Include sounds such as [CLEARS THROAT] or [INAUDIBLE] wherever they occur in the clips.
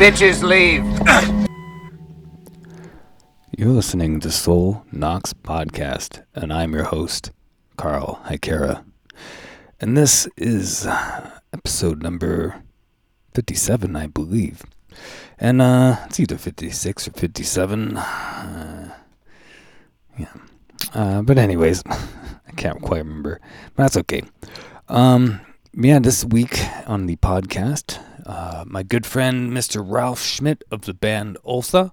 Bitches leave. You're listening to Sol Nox Podcast, and I'm your host, Carl Haikara. And this is episode number 57, I believe. And uh, it's either 56 or 57. Uh, yeah. Uh, but, anyways, [LAUGHS] I can't quite remember. But that's okay. Um, yeah, this week on the podcast, uh, my good friend Mr. Ralph Schmidt of the band Ultha,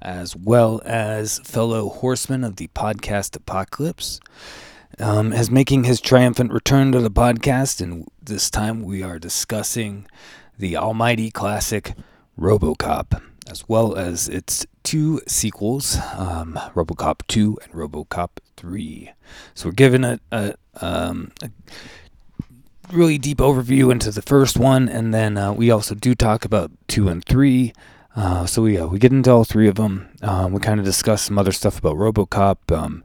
as well as fellow horseman of the podcast Apocalypse, um, is making his triumphant return to the podcast, and this time we are discussing the almighty classic RoboCop, as well as its two sequels, um, RoboCop 2 and RoboCop 3. So we're giving it a, um, a really deep overview into the first one, and then uh, we also do talk about 2 and 3. Uh, so yeah, we get into all three of them. Um, we kind of discuss some other stuff about RoboCop um,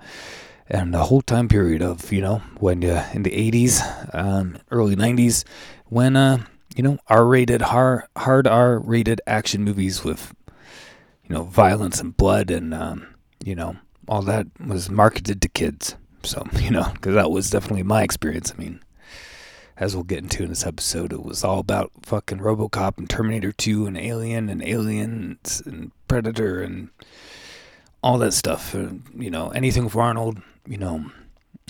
and the whole time period of you know when uh, in the 80s, um, early 90s, when uh, you know R-rated, hard, hard R-rated action movies with you know violence and blood and um, you know all that was marketed to kids. So [LAUGHS] you know because that was definitely my experience. I mean as we'll get into in this episode, it was all about fucking RoboCop and Terminator 2 and Alien and Aliens and Predator and all that stuff. And, you know, anything with Arnold, you know,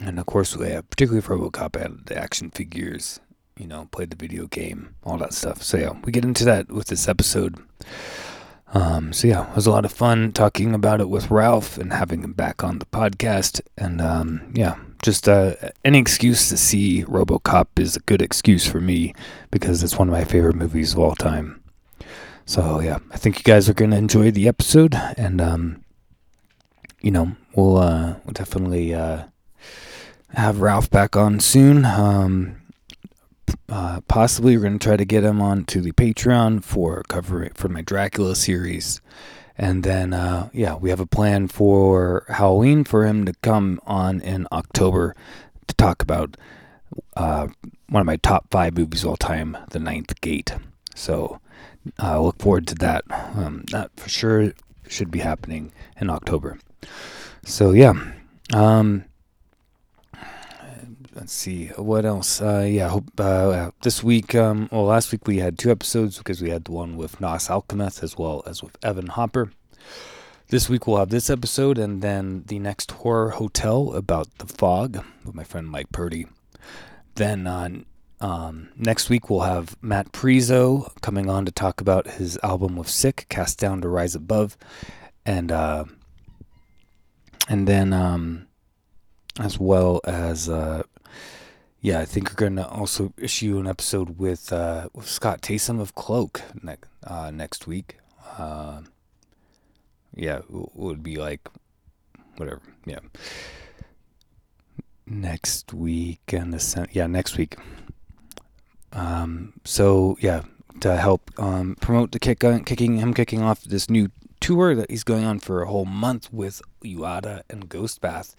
and of course, we have, particularly for RoboCop, had the action figures, you know, played the video game, all that stuff. So yeah, we get into that with this episode. Um, so yeah, it was a lot of fun talking about it with Ralph and having him back on the podcast. And um, yeah, just uh, any excuse to see RoboCop is a good excuse for me because it's one of my favorite movies of all time. So yeah, I think you guys are gonna enjoy the episode, and um, you know we'll uh, we'll definitely uh, have Ralph back on soon. Um, uh, possibly we're gonna try to get him on to the Patreon for covering for my Dracula series. And then, uh, yeah, we have a plan for Halloween for him to come on in October to talk about uh, one of my top five movies all time, The Ninth Gate. So I uh, look forward to that. Um, that for sure should be happening in October. So yeah. Um, let's see what else. Uh, yeah, hope, uh, this week. Um, well, last week we had two episodes because we had the one with Nas Alchemist as well as with Evan Hopper. This week we'll have this episode and then the next horror hotel about the fog with my friend Mike Purdy. Then on um, next week we'll have Matt Prizo coming on to talk about his album with Sick, Cast Down to Rise Above, and uh, and then um, as well as uh, yeah, I think we're gonna also issue an episode with uh, with Scott Taysom of Cloak ne- uh, next week. Uh, yeah, it would be like whatever. Yeah, next week and the yeah next week. Um, so yeah, to help um, promote the kick on, kicking him kicking off this new tour that he's going on for a whole month with Uada and Ghostbath.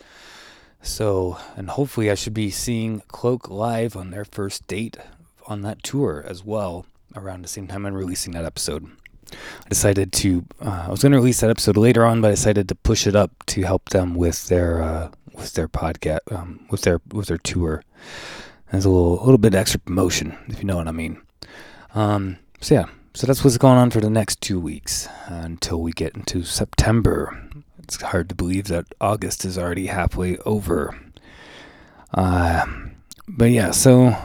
So, and hopefully, I should be seeing Cloak live on their first date on that tour as well around the same time I'm releasing that episode. I decided to, uh, I was going to release that episode later on, but I decided to push it up to help them with their, uh, with their podcast, um, with their, with their tour. There's a little, a little bit extra promotion, if you know what I mean. Um, so yeah, so that's what's going on for the next two weeks uh, until we get into September. It's hard to believe that August is already halfway over. Uh, but yeah, so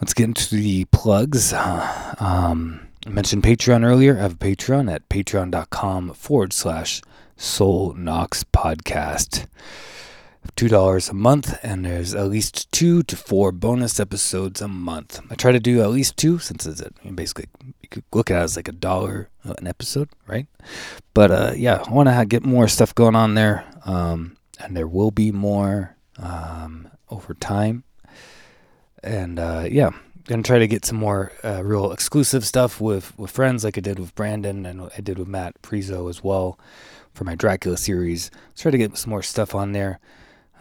let's get into the plugs. Um, I mentioned Patreon earlier. I have a Patreon at patreon.com forward slash Sol Nox Podcast. $2 a month, and there's at least two to four bonus episodes a month. I try to do at least two since it's basically, you could look at it as like a dollar an episode, right? But uh, yeah, I want to get more stuff going on there, um, and there will be more um, over time. And uh, yeah, gonna try to get some more uh, real exclusive stuff with with friends, like I did with Brandon and I did with Matt Prizo as well for my Dracula series. Let's try to get some more stuff on there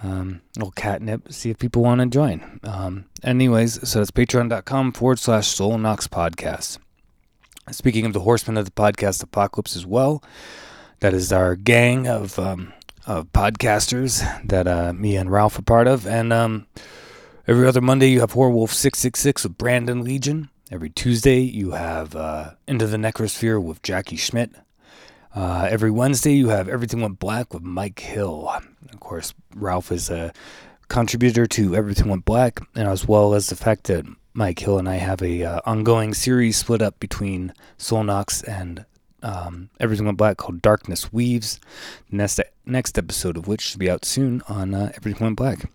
um, little catnip, see if people want to join. Um, anyways, so it's patreon.com forward slash Sol Nox podcast. Speaking of the Horsemen of the Podcast Apocalypse as well, that is our gang of, um, of podcasters that uh, me and Ralph are part of. And um, every other Monday, you have Horror Wolf 666 with Brandon Legion. Every Tuesday, you have uh, Into the Necrosphere with Jackie Schmidt. Uh, every Wednesday, you have Everything Went Black with Mike Hill. Of course, Ralph is a contributor to Everything Went Black, and as well as the fact that Mike Hill and I have a uh, ongoing series split up between Sol Nox and um, Everything Went Black called Darkness Weaves. Next, next episode of which should be out soon on uh, Everything Went Black.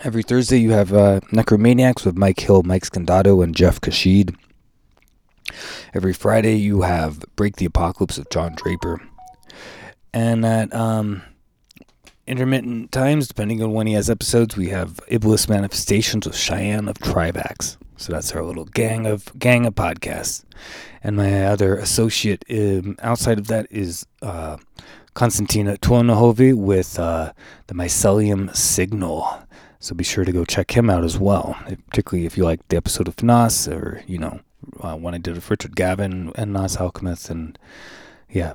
Every Thursday, you have uh, Necromaniacs with Mike Hill, Mike Scandato, and Jeff Kashid. Every Friday, you have Break the Apocalypse of John Draper. And at um, intermittent times, depending on when he has episodes, we have Iblis Manifestations with Cheyenne of Trivax. So that's our little gang of gang of podcasts. And my other associate um, outside of that is uh, Konstantina Tuonahovi with uh, the Mycelium Signal. So be sure to go check him out as well, particularly if you like the episode of Nas or, you know, uh, when I did with Richard Gavin and Nas Alchemist. And yeah,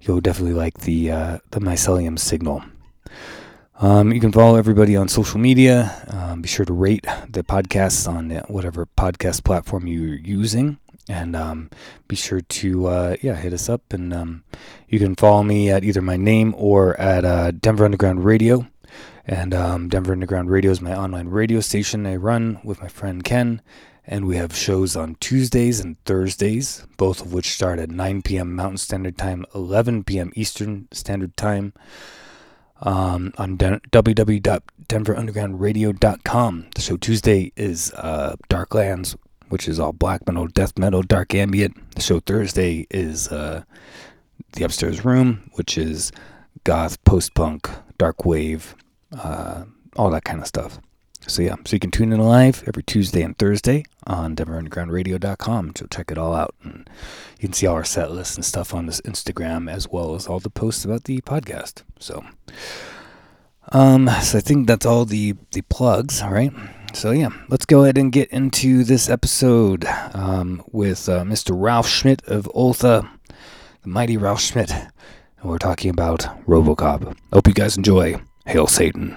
you'll definitely like the, uh, the Mycelium Signal. Um, you can follow everybody on social media. Um, be sure to rate the podcasts on whatever podcast platform you're using. And um, be sure to uh, yeah hit us up, and um, you can follow me at either my name or at uh, Denver Underground Radio. And um, Denver Underground Radio is my online radio station I run with my friend Ken. And we have shows on Tuesdays and Thursdays, both of which start at 9 p.m. Mountain Standard Time, 11 p.m. Eastern Standard Time um, on Den- www.denverundergroundradio.com. So Tuesday is uh, Darklands, which is all black metal, death metal, dark ambient. The show Thursday is uh, the Upstairs Room, which is goth, post punk, dark wave, uh, all that kind of stuff. So yeah, so you can tune in live every Tuesday and Thursday on DenverUndergroundRadio.com. So check it all out, and you can see all our set lists and stuff on this Instagram as well as all the posts about the podcast. So, um, so I think that's all the the plugs. All right. So yeah, let's go ahead and get into this episode um, with uh, Mr. Ralph Schmidt of Ultha, the mighty Ralph Schmidt, and we're talking about RoboCop. Hope you guys enjoy. Hail Satan.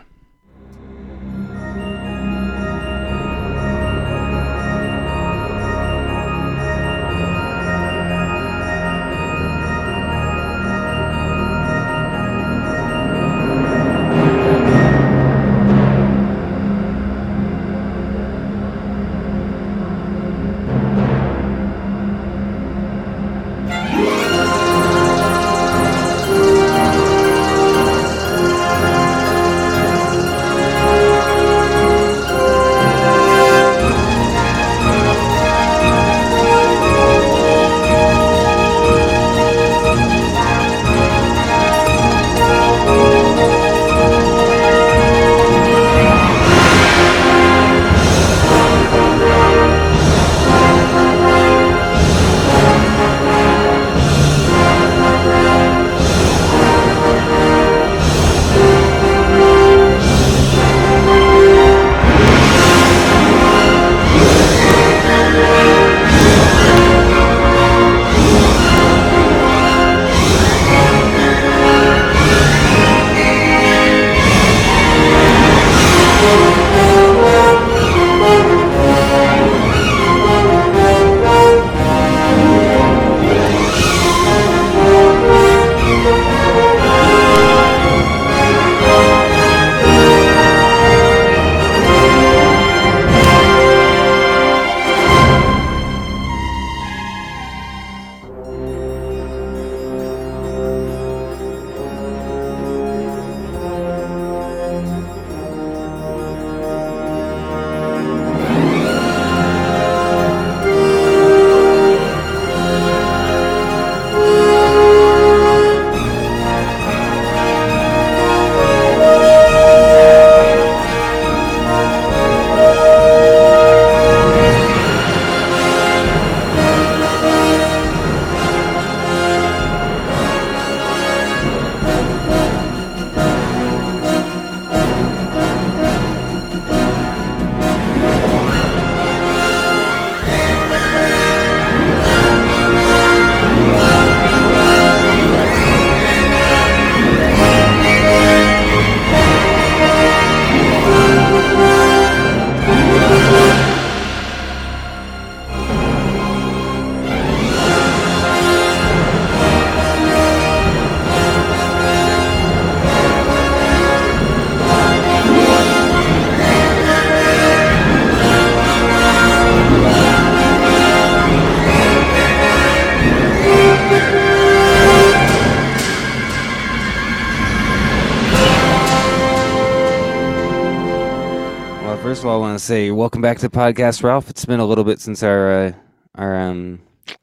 Say welcome back to the podcast, Ralph. It's been a little bit since our uh, our um, what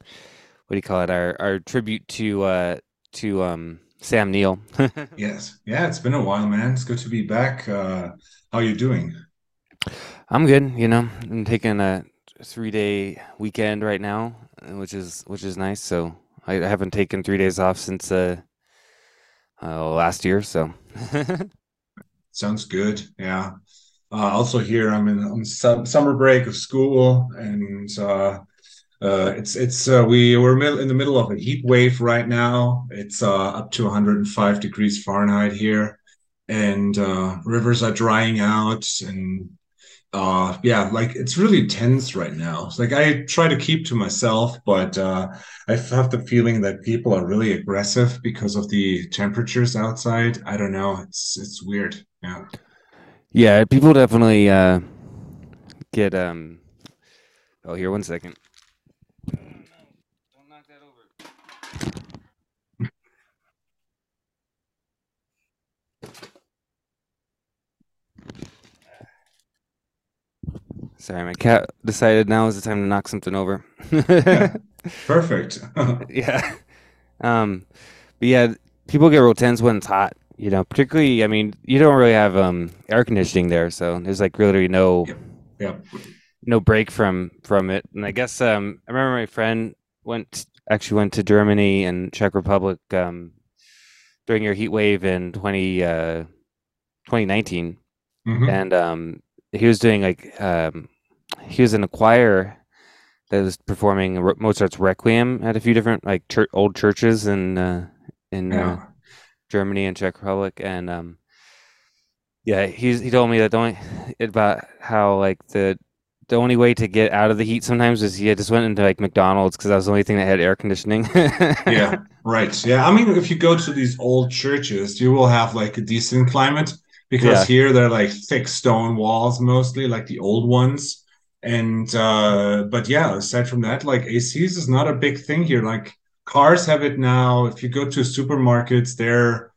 do you call it? Our our tribute to uh, to um, Sam Neill. [LAUGHS] yes, yeah, it's been a while, man. It's good to be back. Uh, how you doing? I'm good. You know, I'm taking a three day weekend right now, which is which is nice. So I, I haven't taken three days off since uh, uh last year. So [LAUGHS] sounds good. Yeah. Uh, also here, I'm in on summer break of school, and uh, uh, it's it's uh, we we're in the middle of a heat wave right now. It's uh, up to 105 degrees Fahrenheit here, and uh, rivers are drying out, and yeah, like it's really tense right now. It's like I try to keep to myself, but I have the feeling that people are really aggressive because of the temperatures outside. I don't know. It's it's weird. Yeah. Yeah, people definitely uh, get um. Oh, here, one second. Don't knock that over. Sorry, my cat decided now is the time to knock something over. yeah, [LAUGHS] perfect. [LAUGHS] yeah. Um, but yeah, people get real tense when it's hot you know, particularly, I mean, you don't really have um, air conditioning there, so there's like literally no, yep. Yep. no break from from it. And I guess um, I remember my friend went actually went to Germany and Czech Republic um, during your heat wave in 20, uh, 2019, mm-hmm. and um, he was doing like um, he was in a choir that was performing Mozart's Requiem at a few different like church, old churches in uh, in. Yeah. Uh, Germany and Czech Republic, and um, yeah, he's he told me that the only about how like the the only way to get out of the heat sometimes is he just went into like McDonald's because that was the only thing that had air conditioning. [LAUGHS] yeah, right. Yeah, I mean, if you go to these old churches, you will have like a decent climate because yeah. here they're like thick stone walls mostly, like the old ones. And uh but yeah, aside from that, like ACs is not a big thing here. Like cars have it now. If you go to supermarkets, they're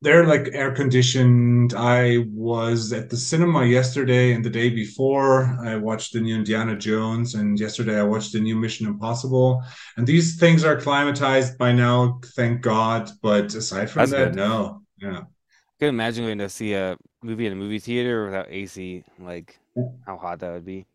they're like air conditioned. I was at the cinema yesterday and the day before. I watched the new Indiana Jones, and yesterday I watched the new Mission Impossible. And these things are climatized by now, thank God. But aside from That's that, good. no. Yeah. I can imagine going to see a movie in a movie theater without AC, like how hot that would be.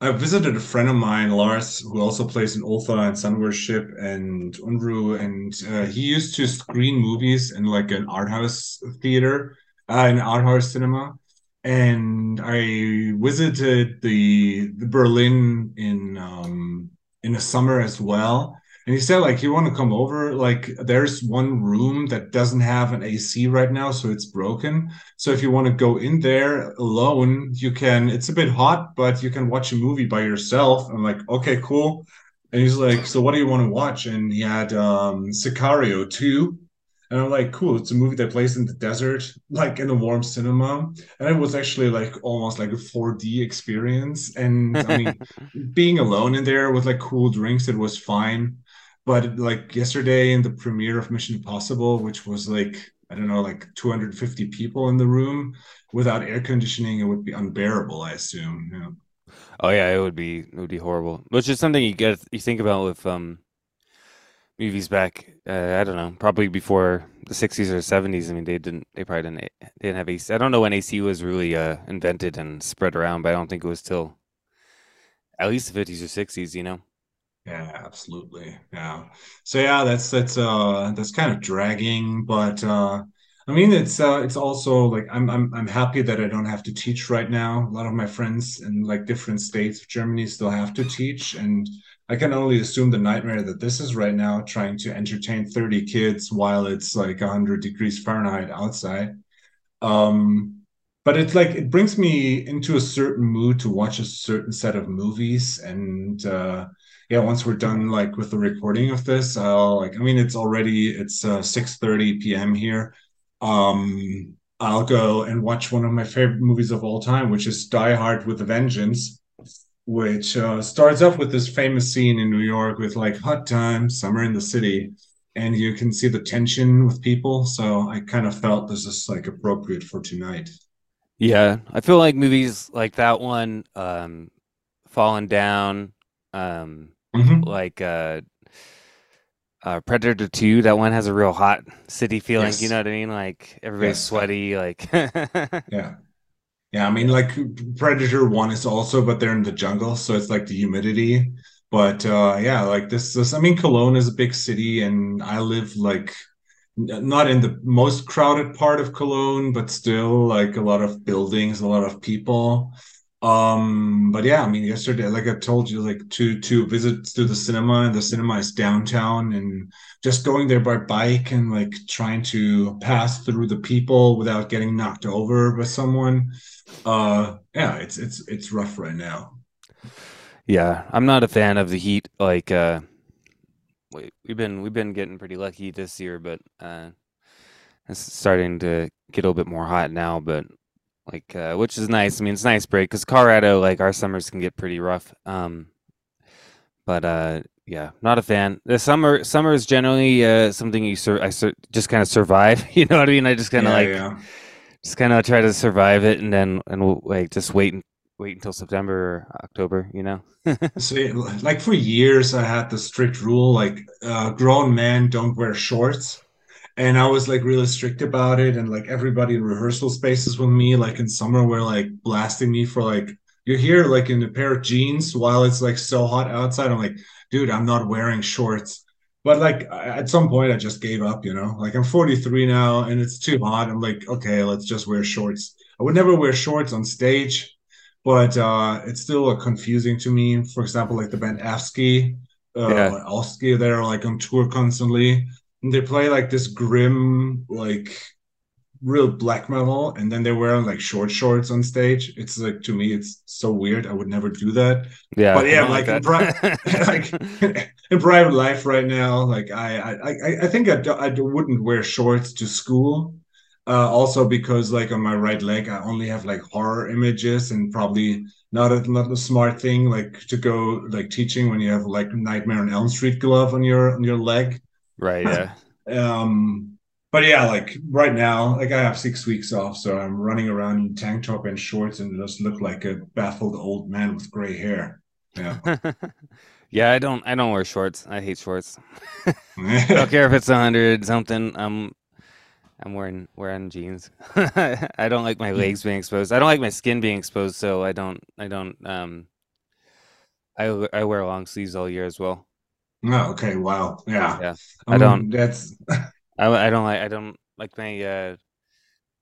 I visited a friend of mine, Lars, who also plays in Ultha and Sun Worship and Unruh, and uh, he used to screen movies in like an art house theater, uh, an art house cinema. And I visited the, the Berlin in um, in the summer as well and he said like you want to come over like there's one room that doesn't have an ac right now so it's broken so if you want to go in there alone you can it's a bit hot but you can watch a movie by yourself i'm like okay cool and he's like so what do you want to watch and he had um sicario 2 and I'm like, cool, it's a movie that plays in the desert, like in a warm cinema. And it was actually like almost like a 4D experience. And I mean, [LAUGHS] being alone in there with like cool drinks, it was fine. But like yesterday in the premiere of Mission Impossible, which was like I don't know, like 250 people in the room without air conditioning, it would be unbearable. I assume. Yeah. Oh yeah, it would be it would be horrible. Which is something you get you think about with um movies back. Uh, I don't know, probably before the 60s or 70s. I mean, they didn't they probably didn't they didn't have AC. I don't know when AC was really uh, invented and spread around, but I don't think it was till at least the 50s or 60s. You know. Yeah, absolutely. Yeah. So yeah, that's that's uh that's kind of dragging, but uh I mean it's uh it's also like I'm I'm I'm happy that I don't have to teach right now. A lot of my friends in like different states of Germany still have to teach and I can only assume the nightmare that this is right now trying to entertain 30 kids while it's like 100 degrees Fahrenheit outside. Um but it's like it brings me into a certain mood to watch a certain set of movies and uh yeah, once we're done like with the recording of this, I'll like I mean it's already it's uh 6 30 p.m. here. Um I'll go and watch one of my favorite movies of all time, which is Die Hard with a Vengeance, which uh, starts off with this famous scene in New York with like hot time, summer in the city, and you can see the tension with people. So I kind of felt this is like appropriate for tonight. Yeah, I feel like movies like that one, um, Falling Down, um, hmm like uh, uh, Predator 2, that one has a real hot city feeling, you know what I mean? Like everybody's yes, sweaty, like [LAUGHS] yeah. Yeah, I mean, like Predator One is also, but they're in the jungle, so it's like the humidity. But uh yeah, like this, this I mean, Cologne is a big city, and I live like not in the most crowded part of Cologne, but still like a lot of buildings, a lot of people. Um, but yeah, I mean, yesterday, like I told you, like two two visits to the cinema, and the cinema is downtown, and just going there by bike and like trying to pass through the people without getting knocked over by someone. Uh, yeah, it's it's it's rough right now. Yeah, I'm not a fan of the heat. Like uh we, we've been we've been getting pretty lucky this year, but uh it's starting to get a little bit more hot now, but like uh which is nice. I mean, it's a nice break because Colorado, like our summers can get pretty rough. Um But uh, yeah, not a fan. The summer summer is generally uh, something you sur I sur just kind of survive. [LAUGHS] You know what I mean? I just kind of Yeah, like yeah. just kind of try to survive it, and then and we'll, like just wait and wait until September or October. You know? [LAUGHS] So, like for years, I had the strict rule, like uh, grown men don't wear shorts. And I was like really strict about it. And like everybody in rehearsal spaces with me, like in summer, were like blasting me for like, you're here like in a pair of jeans while it's like so hot outside. I'm like, dude, I'm not wearing shorts. But like at some point, I just gave up, you know? Like I'm 43 now and it's too hot. I'm like, okay, let's just wear shorts. I would never wear shorts on stage, but uh, it's still uh, confusing to me. For example, like the band Afsky, Yeah, uh, Oski, they're like on tour constantly and they play like this grim, like real black metal, and then they're wearing like short shorts on stage. It's like to me, it's so weird. I would never do that. yeah, But yeah, like like in pri- [LAUGHS] [LAUGHS] like in private life right now, like I I I, think I, I wouldn't wear shorts to school. Uh, also because like on my right leg, I only have like horror images and probably not a not a smart thing like to go like teaching when you have like Nightmare on Elm Street glove on your on your leg. Right? Yeah. [LAUGHS] Um, but yeah, like right now, like I have six weeks off, so I'm running around in tank top and shorts and just look like a baffled old man with gray hair. Yeah. [LAUGHS] Yeah, I don't I don't wear shorts. I hate shorts. [LAUGHS] I don't care if it's a hundred something. I'm I'm wearing wearing jeans. I don't like my legs being exposed. I don't like my skin being exposed, so I don't I don't um I I wear long sleeves all year as well. Oh, okay. Wow. Yeah. Yeah. I don't Um, that's [LAUGHS] I, I don't like I don't like my uh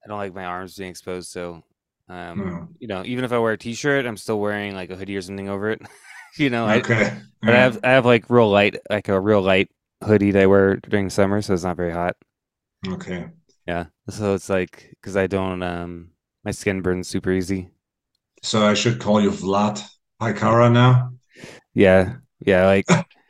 I don't like my arms being exposed, so um oh, you know, even if I wear a t-shirt, I'm still wearing like a hoodie or something over it. [LAUGHS] You know, I okay. but I have I have like real light like a real light hoodie that I wear during summer, so it's not very hot. Okay. Yeah. So it's like because I don't um my skin burns super easy. So I should call you Vlad Haikara now. Yeah. Yeah, like [LAUGHS]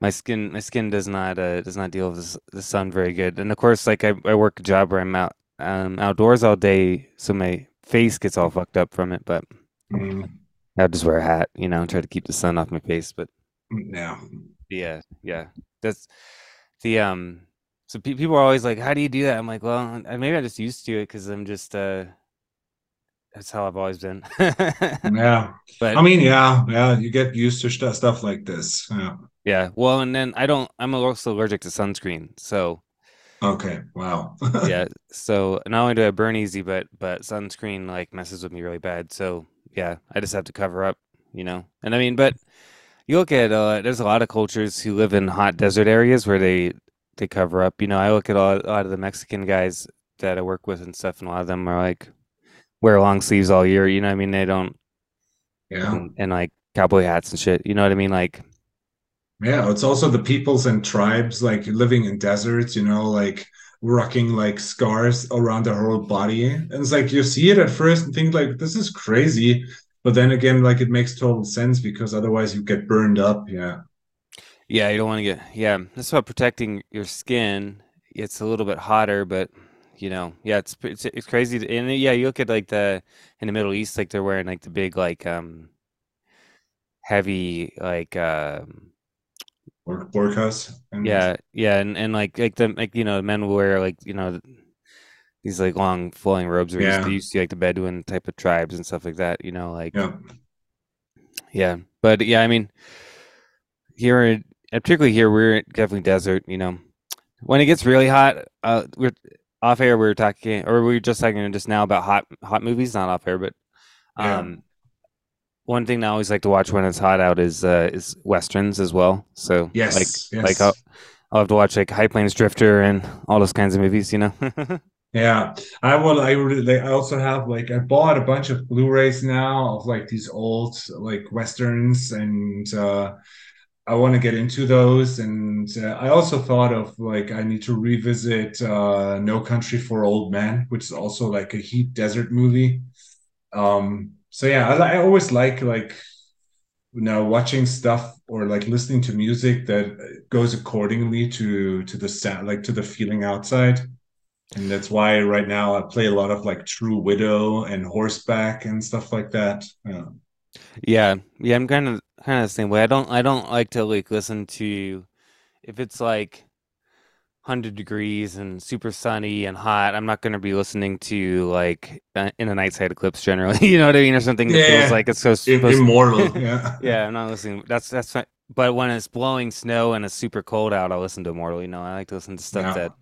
my skin my skin does not uh does not deal with the, sun very good. And of course like I, I work a job where I'm out um outdoors all day, so my face gets all fucked up from it, but Mm, I just wear a hat, you know, and try to keep the sun off my face. But yeah. yeah, yeah. That's the um so pe people are always like, "How do you do that?" I'm like, "Well, maybe I'm just used to it because I'm just uh that's how I've always been." [LAUGHS] Yeah. but I mean, yeah, yeah. You get used to st stuff like this. Yeah. Yeah, well, and then I don't I'm also allergic to sunscreen. So, Okay. Wow. yeah, [LAUGHS] so not only do I burn easy, but but sunscreen like messes with me really bad. So, yeah, I just have to cover up, you know. And I mean, but you look at uh there's a lot of cultures who live in hot desert areas where they they cover up. You know, I look at a lot, a lot of the Mexican guys that I work with and stuff, and a lot of them are like wear long sleeves all year. You know what I mean? They don't Yeah. and, and like cowboy hats and shit. You know what I mean? Like, Yeah, it's also the peoples and tribes like living in deserts, you know, like rocking like scars around their whole body. And it's like you see it at first and think like this is crazy, but then again, like it makes total sense because otherwise you get burned up. Yeah. yeah, you don't want to get yeah. That's about protecting your skin. It's a little bit hotter, but you know, yeah, it's it's it's crazy. to- And yeah, you look at like the in the Middle East, like they're wearing like the big like um heavy like um Burkas and yeah yeah and and like like the like you know men wear like you know these like long flowing robes where Yeah. you see like the Bedouin type of tribes and stuff like that. You know, like Yeah. yeah, but yeah, I mean, here, particularly here, we're definitely desert. You know, when it gets really hot, uh, we're off air. We were talking, or we were just talking just now about hot hot movies, not off air, but um, one thing I always like to watch when it's hot out is uh, is westerns as well. So Yes. like yes. like I'll, I'll have to watch like High Plains Drifter and all those kinds of movies. You know. [LAUGHS] Yeah, I will. I really. I also have like I bought a bunch of Blu-rays now of like these old like westerns, and uh, I want to get into those. And uh, I also thought of like I need to revisit uh, No Country for Old Men, which is also like a heat desert movie. Um, so yeah, I, I always like like know watching stuff or like listening to music that goes accordingly to to the sound, like to the feeling outside. And that's why right now I play a lot of like True Widow and Horseback and stuff like that. Yeah. Yeah, yeah, I'm kind of kind of the same way. I don't I don't like to like listen to if it's like 100 degrees and super sunny and hot. I'm not going to be listening to like uh, in a nightside eclipse generally. [LAUGHS] You know what I mean, or something that Yeah. feels like it's so supposed. Immortal. [LAUGHS] Yeah. yeah, I'm not listening. That's that's fine. But when it's blowing snow and it's super cold out, I'll listen to Immortal. You know, I like to listen to stuff Yeah. that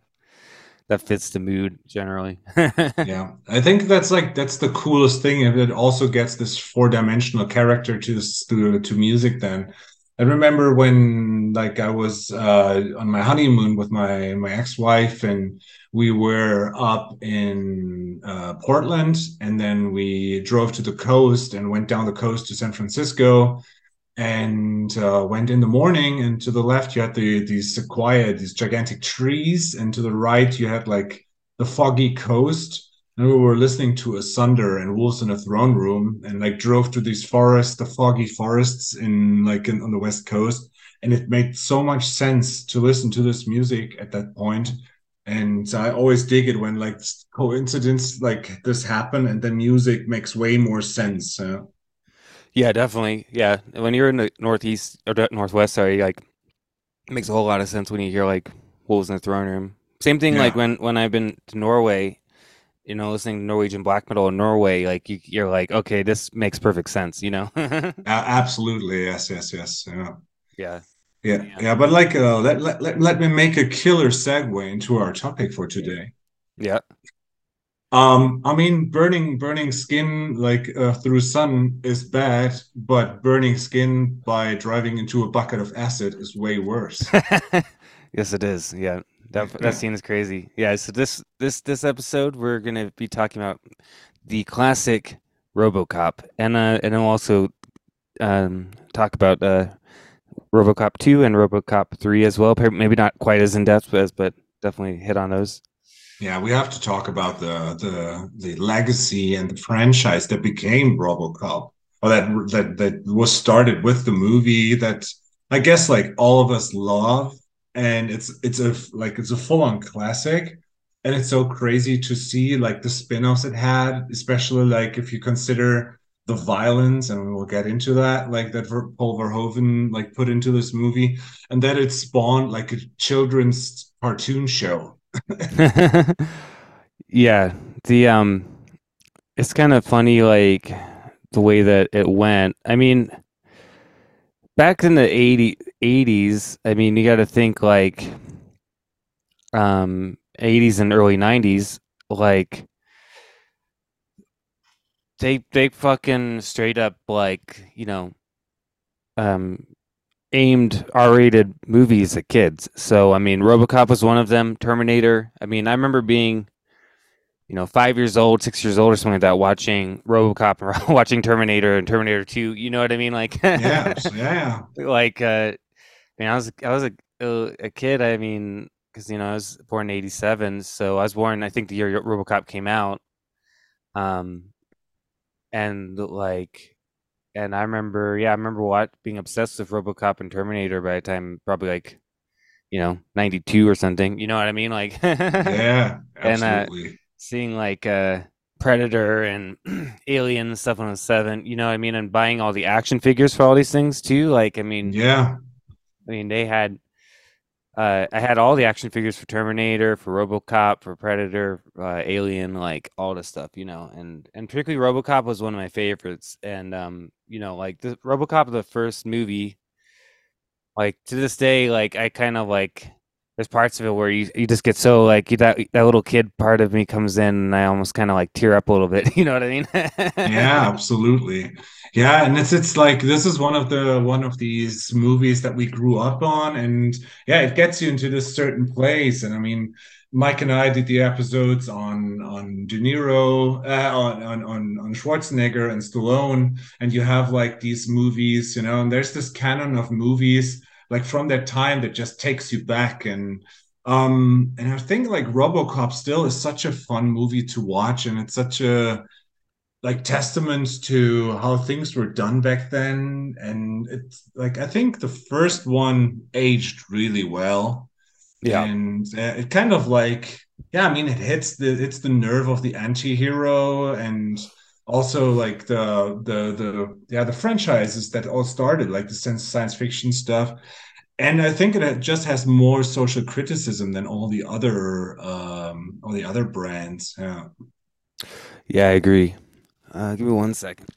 that fits the mood generally. [LAUGHS] Yeah. I think that's like that's the coolest thing. and It also gets this four-dimensional character to to to music then. I remember when like I was uh on my honeymoon with my my ex-wife and we were up in uh Portland and then we drove to the coast and went down the coast to San Francisco and uh, went in the morning and to the left you had the these sequoia these gigantic trees and to the right you had like the foggy coast and we were listening to Asunder and Wolves in a Throne Room and like drove to these forests the foggy forests in like in, on the west coast and it made so much sense to listen to this music at that point. and I always dig it when like coincidence like this happen and then music makes way more sense uh, Yeah, definitely. Yeah, when you're in the northeast or northwest, sorry, like it makes a whole lot of sense when you hear like wolves in the throne room. Same thing like when when I've been to Norway, you know, listening to Norwegian black metal in Norway, like you, you're like, okay, this makes perfect sense, you know? [LAUGHS] A- absolutely, yes, yes, yes. Yeah, yeah. yeah, Yeah. yeah. But like, uh, let, let let let me make a killer segue into our topic for today. Yeah. Um, I mean, burning burning skin like uh, through sun is bad, but burning skin by driving into a bucket of acid is way worse. [LAUGHS] yes, it is. Yeah. That that scene is crazy. Yeah, so this this this episode we're going to be talking about the classic RoboCop and uh and we'll also um talk about uh RoboCop 2 and RoboCop 3 as well. Maybe not quite as in depth as but definitely hit on those. Yeah, we have to talk about the the the legacy and the franchise that became RoboCop, or that that that was started with the movie that I guess like all of us love, and it's it's a like it's a full-on classic, and it's so crazy to see like the spin-offs it had, especially like if you consider the violence, and we'll get into that, like that Paul Verhoeven like put into this movie, and that it spawned like a children's cartoon show. [LAUGHS] yeah, the um it's kind of funny like the way that it went. I mean, back in the 80 80s, I mean, you got to think like um 80s and early 90s like they they fucking straight up like, you know, um aimed R-rated movies at kids. So I mean, RoboCop was one of them. Terminator. I mean, I remember being, you know, five years old, six years old, or something like that, watching RoboCop and [LAUGHS] watching Terminator and Terminator Two. You know what I mean? Like, yeah, [LAUGHS] yeah, like, uh, I mean, I was I was a a kid. I mean, because you know, I was born in '87, so I was born. I think the year RoboCop came out. Um, and like and I remember, yeah, I remember what being obsessed with RoboCop and Terminator by the time probably like, you know, ninety two or something. You know what I mean? Like, yeah, [LAUGHS] And, uh, seeing like uh, Predator and [CLEARS THROAT] Alien and stuff on the seven. You know what I mean? And buying all the action figures for all these things too. Like, I mean, yeah, I mean, they had uh, I had all the action figures for Terminator, for RoboCop, for Predator, uh, Alien, like all this stuff, you know. And and particularly RoboCop was one of my favorites. And um, you know, like the RoboCop, the first movie, like to this day, like I kind of like there's parts of it where you, you just get so like that that little kid part of me comes in and I almost kind of like tear up a little bit. [LAUGHS] You know what I mean? yeah, absolutely. Yeah, and it's it's like this is one of the one of these movies that we grew up on, and yeah, it gets you into this certain place. And I mean, Mike and I did the episodes on on De Niro, uh, on, on on Schwarzenegger and Stallone, and you have like these movies, you know, and there's this canon of movies like from that time that just takes you back. And um and i think like robocop still is such a fun movie to watch. And it's such a like testament to how things were done back then. And it's like i think the first one aged really well. Yeah. And uh, it kind of like yeah i mean it hits the it's the nerve of the anti-hero. And also like the the the yeah the franchises that all started like the science fiction stuff. And i think it just has more social criticism than all the other um all the other brands. Yeah. Yeah i agree. Uh give me one second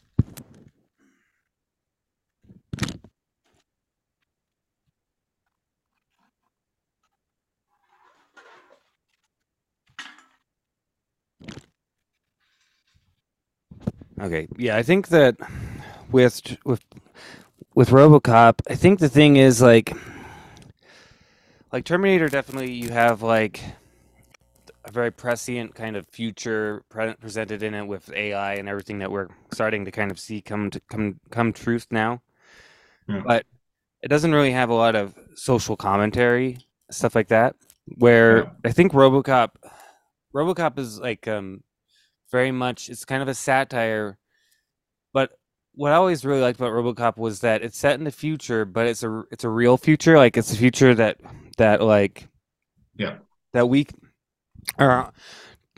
Okay. Yeah, I think that with with with RoboCop, I think the thing is like like Terminator definitely you have like a very prescient kind of future pre- presented in it with AI and everything that we're starting to kind of see come to come come truth now. Yeah. But it doesn't really have a lot of social commentary stuff like that where yeah. I think RoboCop RoboCop is like um very much it's kind of a satire but what I always really liked about RoboCop was that it's set in the future, but it's a it's a real future. Like it's a future that that like yeah that we are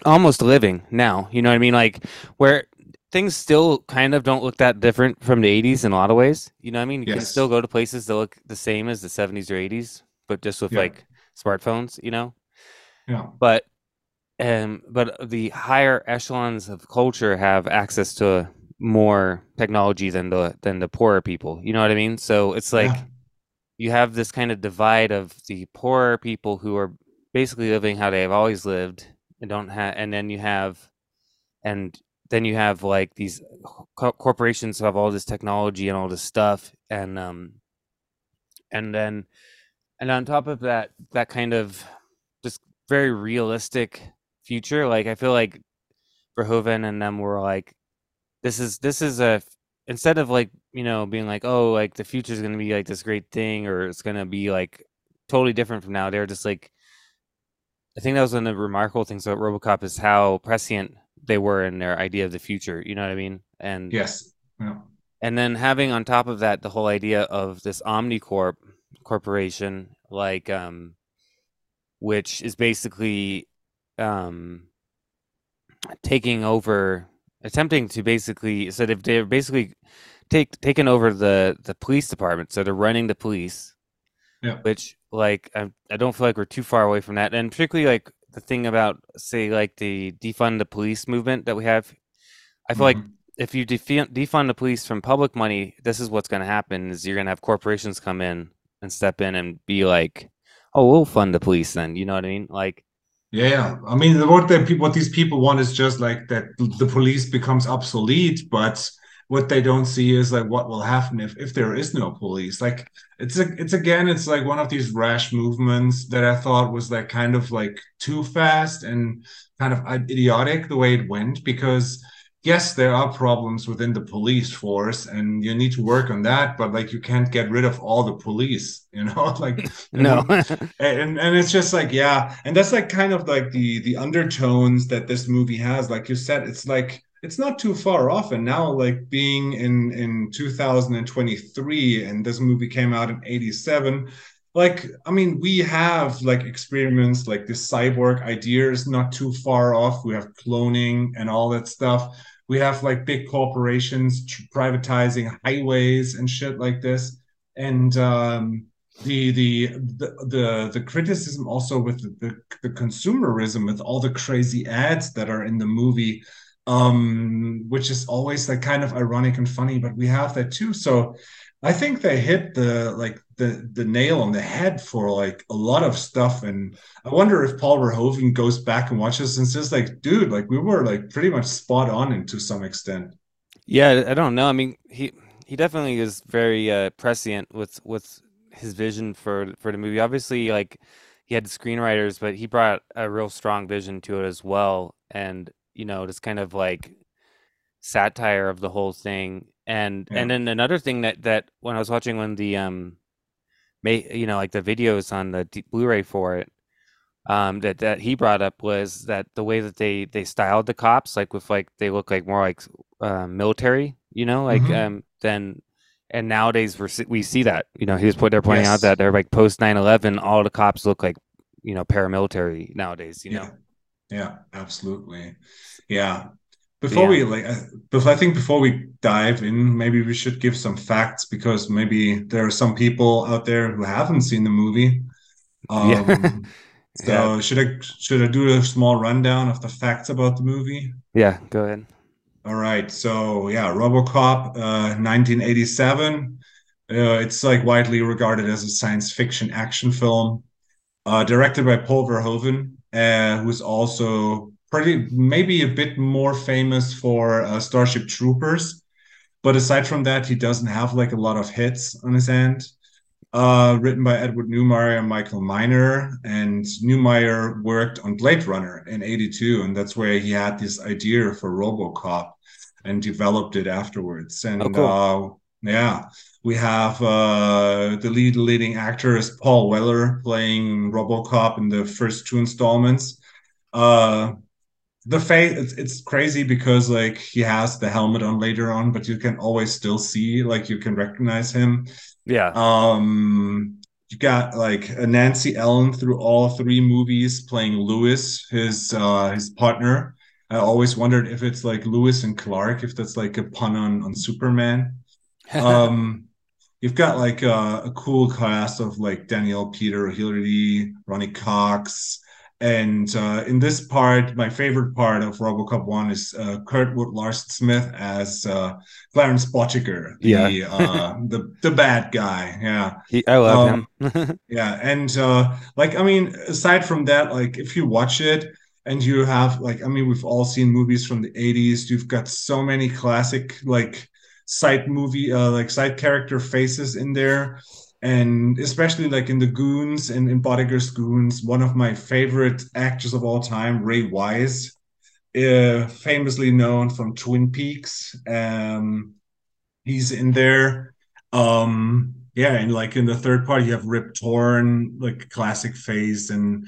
almost living now. You know what I mean? Like where things still kind of don't look that different from the 80s in a lot of ways. You know what I mean? You yes. can still go to places that look the same as the 70s or 80s, but just with yeah. like smartphones. You know? Yeah. But um, but the higher echelons of culture have access to more technology than the than the poorer people. You know what I mean? So it's like yeah. you have this kind of divide of the poorer people who are basically living how they have always lived and don't have, and then you have, and then you have like these co- corporations who have all this technology and all this stuff, and um, and then, and on top of that, that kind of just very realistic future. Like I feel like Verhoeven and them were like, this is this is a instead of like you know being like oh like the future is going to be like this great thing or it's going to be like totally different from now they're just like i think that was one of the remarkable things about robocop is how prescient they were in their idea of the future you know what i mean and yes yeah. and then having on top of that the whole idea of this omnicorp corporation like um which is basically um taking over attempting to basically so they've, they're basically take taken over the the police department. So they're running the police yeah. which like I, I don't feel like we're too far away from that. And particularly like the thing about say like the defund the police movement that we have i feel mm-hmm. like if you defund, defund the police from public money this is what's going to happen is you're going to have corporations come in and step in and be like oh we'll fund the police then you know what i mean? Like yeah, I mean, what the what these people want is just like that the police becomes obsolete, but what they don't see is like what will happen if if there is no police. Like it's a, it's again, it's like one of these rash movements that I thought was like kind of like too fast and kind of idiotic the way it went because yes, there are problems within the police force and you need to work on that, but like you can't get rid of all the police, [LAUGHS] you know? like [LAUGHS] no. [LAUGHS] and and it's just like, yeah. And that's like kind of like the the undertones that this movie has. Like you said, it's like it's not too far off. And now like being in in 2023 and this movie came out in 87 like i mean we have like experiments like this cyborg idea is not too far off we have cloning and all that stuff we have like big corporations privatizing highways and shit like this. And um the the the the, the criticism also with the, the, the consumerism with all the crazy ads that are in the movie um which is always like kind of ironic and funny but we have that too. So i think they hit the like the the nail on the head for like a lot of stuff and i wonder if paul verhoeven goes back and watches and says like dude like we were like pretty much spot on and to some extent yeah i don't know i mean he he definitely is very uh prescient with with his vision for for the movie. Obviously, like he had screenwriters, but he brought a real strong vision to it as well, and you know, just kind of like satire of the whole thing. And yeah. and then another thing that that when I was watching when the um, may you know like the videos on the Blu-ray for it, um, that that he brought up was that the way that they they styled the cops, like with like they look like more like uh, military, you know, like mm-hmm. um, than and nowadays we we see that you know he was put there pointing yes. out that they're like post 9-11 all the cops look like you know paramilitary nowadays you know yeah, yeah absolutely yeah before yeah. we like uh, before i think before we dive in maybe we should give some facts because maybe there are some people out there who haven't seen the movie [LAUGHS] um, [LAUGHS] yeah. so yeah. should i should i do a small rundown of the facts about the movie yeah go ahead all right. So yeah, RoboCop, uh, 1987. Uh, it's like widely regarded as a science fiction action film, uh, directed by Paul Verhoeven, uh, who's also pretty maybe a bit more famous for uh, Starship Troopers. But aside from that, he doesn't have like a lot of hits on his end. Uh, written by Edward Neumeier and Michael Miner. And Neumeier worked on Blade Runner in 82, and that's where he had this idea for Robocop and developed it afterwards. And oh, cool. uh, yeah, we have uh, the lead leading actor is Paul Weller playing RoboCop in the first two installments. Uh, the face it's, it's crazy because like he has the helmet on later on, but you can always still see like you can recognize him. Yeah. Um, you got like a Nancy Allen through all three movies playing lewis his uh, his partner. I always wondered if it's like lewis and Clark, if that's like a pun on on Superman. [LAUGHS] um, you've got like a, a, cool cast of like Danielle Peter, Hillary, Ronny Cox, and uh, in this part, my favorite part of RoboCop One is uh, Kurtwood Larson Smith as uh, Clarence Boddicker, the yeah. uh, the the bad guy. Yeah, he, I love um, him. [LAUGHS] yeah, and uh, like I mean, aside from that, like if you watch it and you have like I mean, we've all seen movies from the '80s. You've got so many classic like side movie, uh, like side character faces in there and especially like in the Goons and in Boddicker's Goons, one of my favorite actors of all time, Ray Wise, uh, famously known from Twin Peaks. Um, he's in there. Um, yeah, and like in the third part, you have Rip Torn, like classic face, and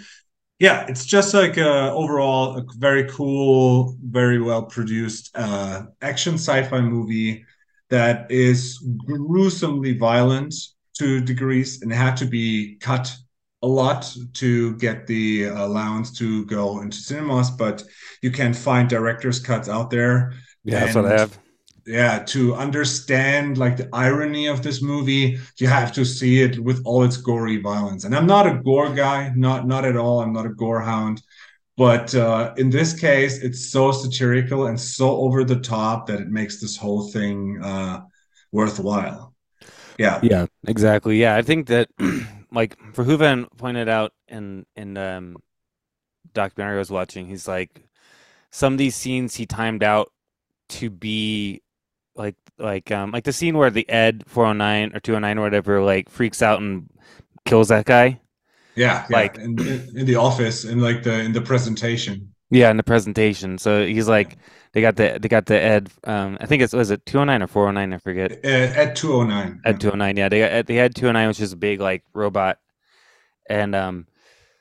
yeah, it's just like uh, overall a very cool, very well produced uh, action sci-fi movie that is gruesomely violent to degrees and had to be cut a lot to get the allowance to go into cinemas, but you can find director's cuts out there. Yeah, and, that's what I have. Yeah, to understand like the irony of this movie, you have to see it with all its gory violence. And I'm not a gore guy, not not at all. I'm not a gore hound. But uh, in this case, it's so satirical and so over the top that it makes this whole thing uh, worthwhile. Yeah. Yeah, exactly. Yeah, I think that [CLEARS THROAT] like Verhoeven pointed out in in um documentary I was watching, he's like some of these scenes he timed out to be like like um like the scene where the Ed 409 or 209 or whatever like freaks out and kills that guy. Yeah, like yeah. In, in, the office in like the in the presentation. Yeah, in the presentation. So he's like they got the they got the Ed. Um, I think it's was it two hundred nine or four hundred nine. I forget. Uh, Ed two hundred oh nine. Ed two hundred nine. Yeah, they got they had two hundred nine, which is a big like robot, and um,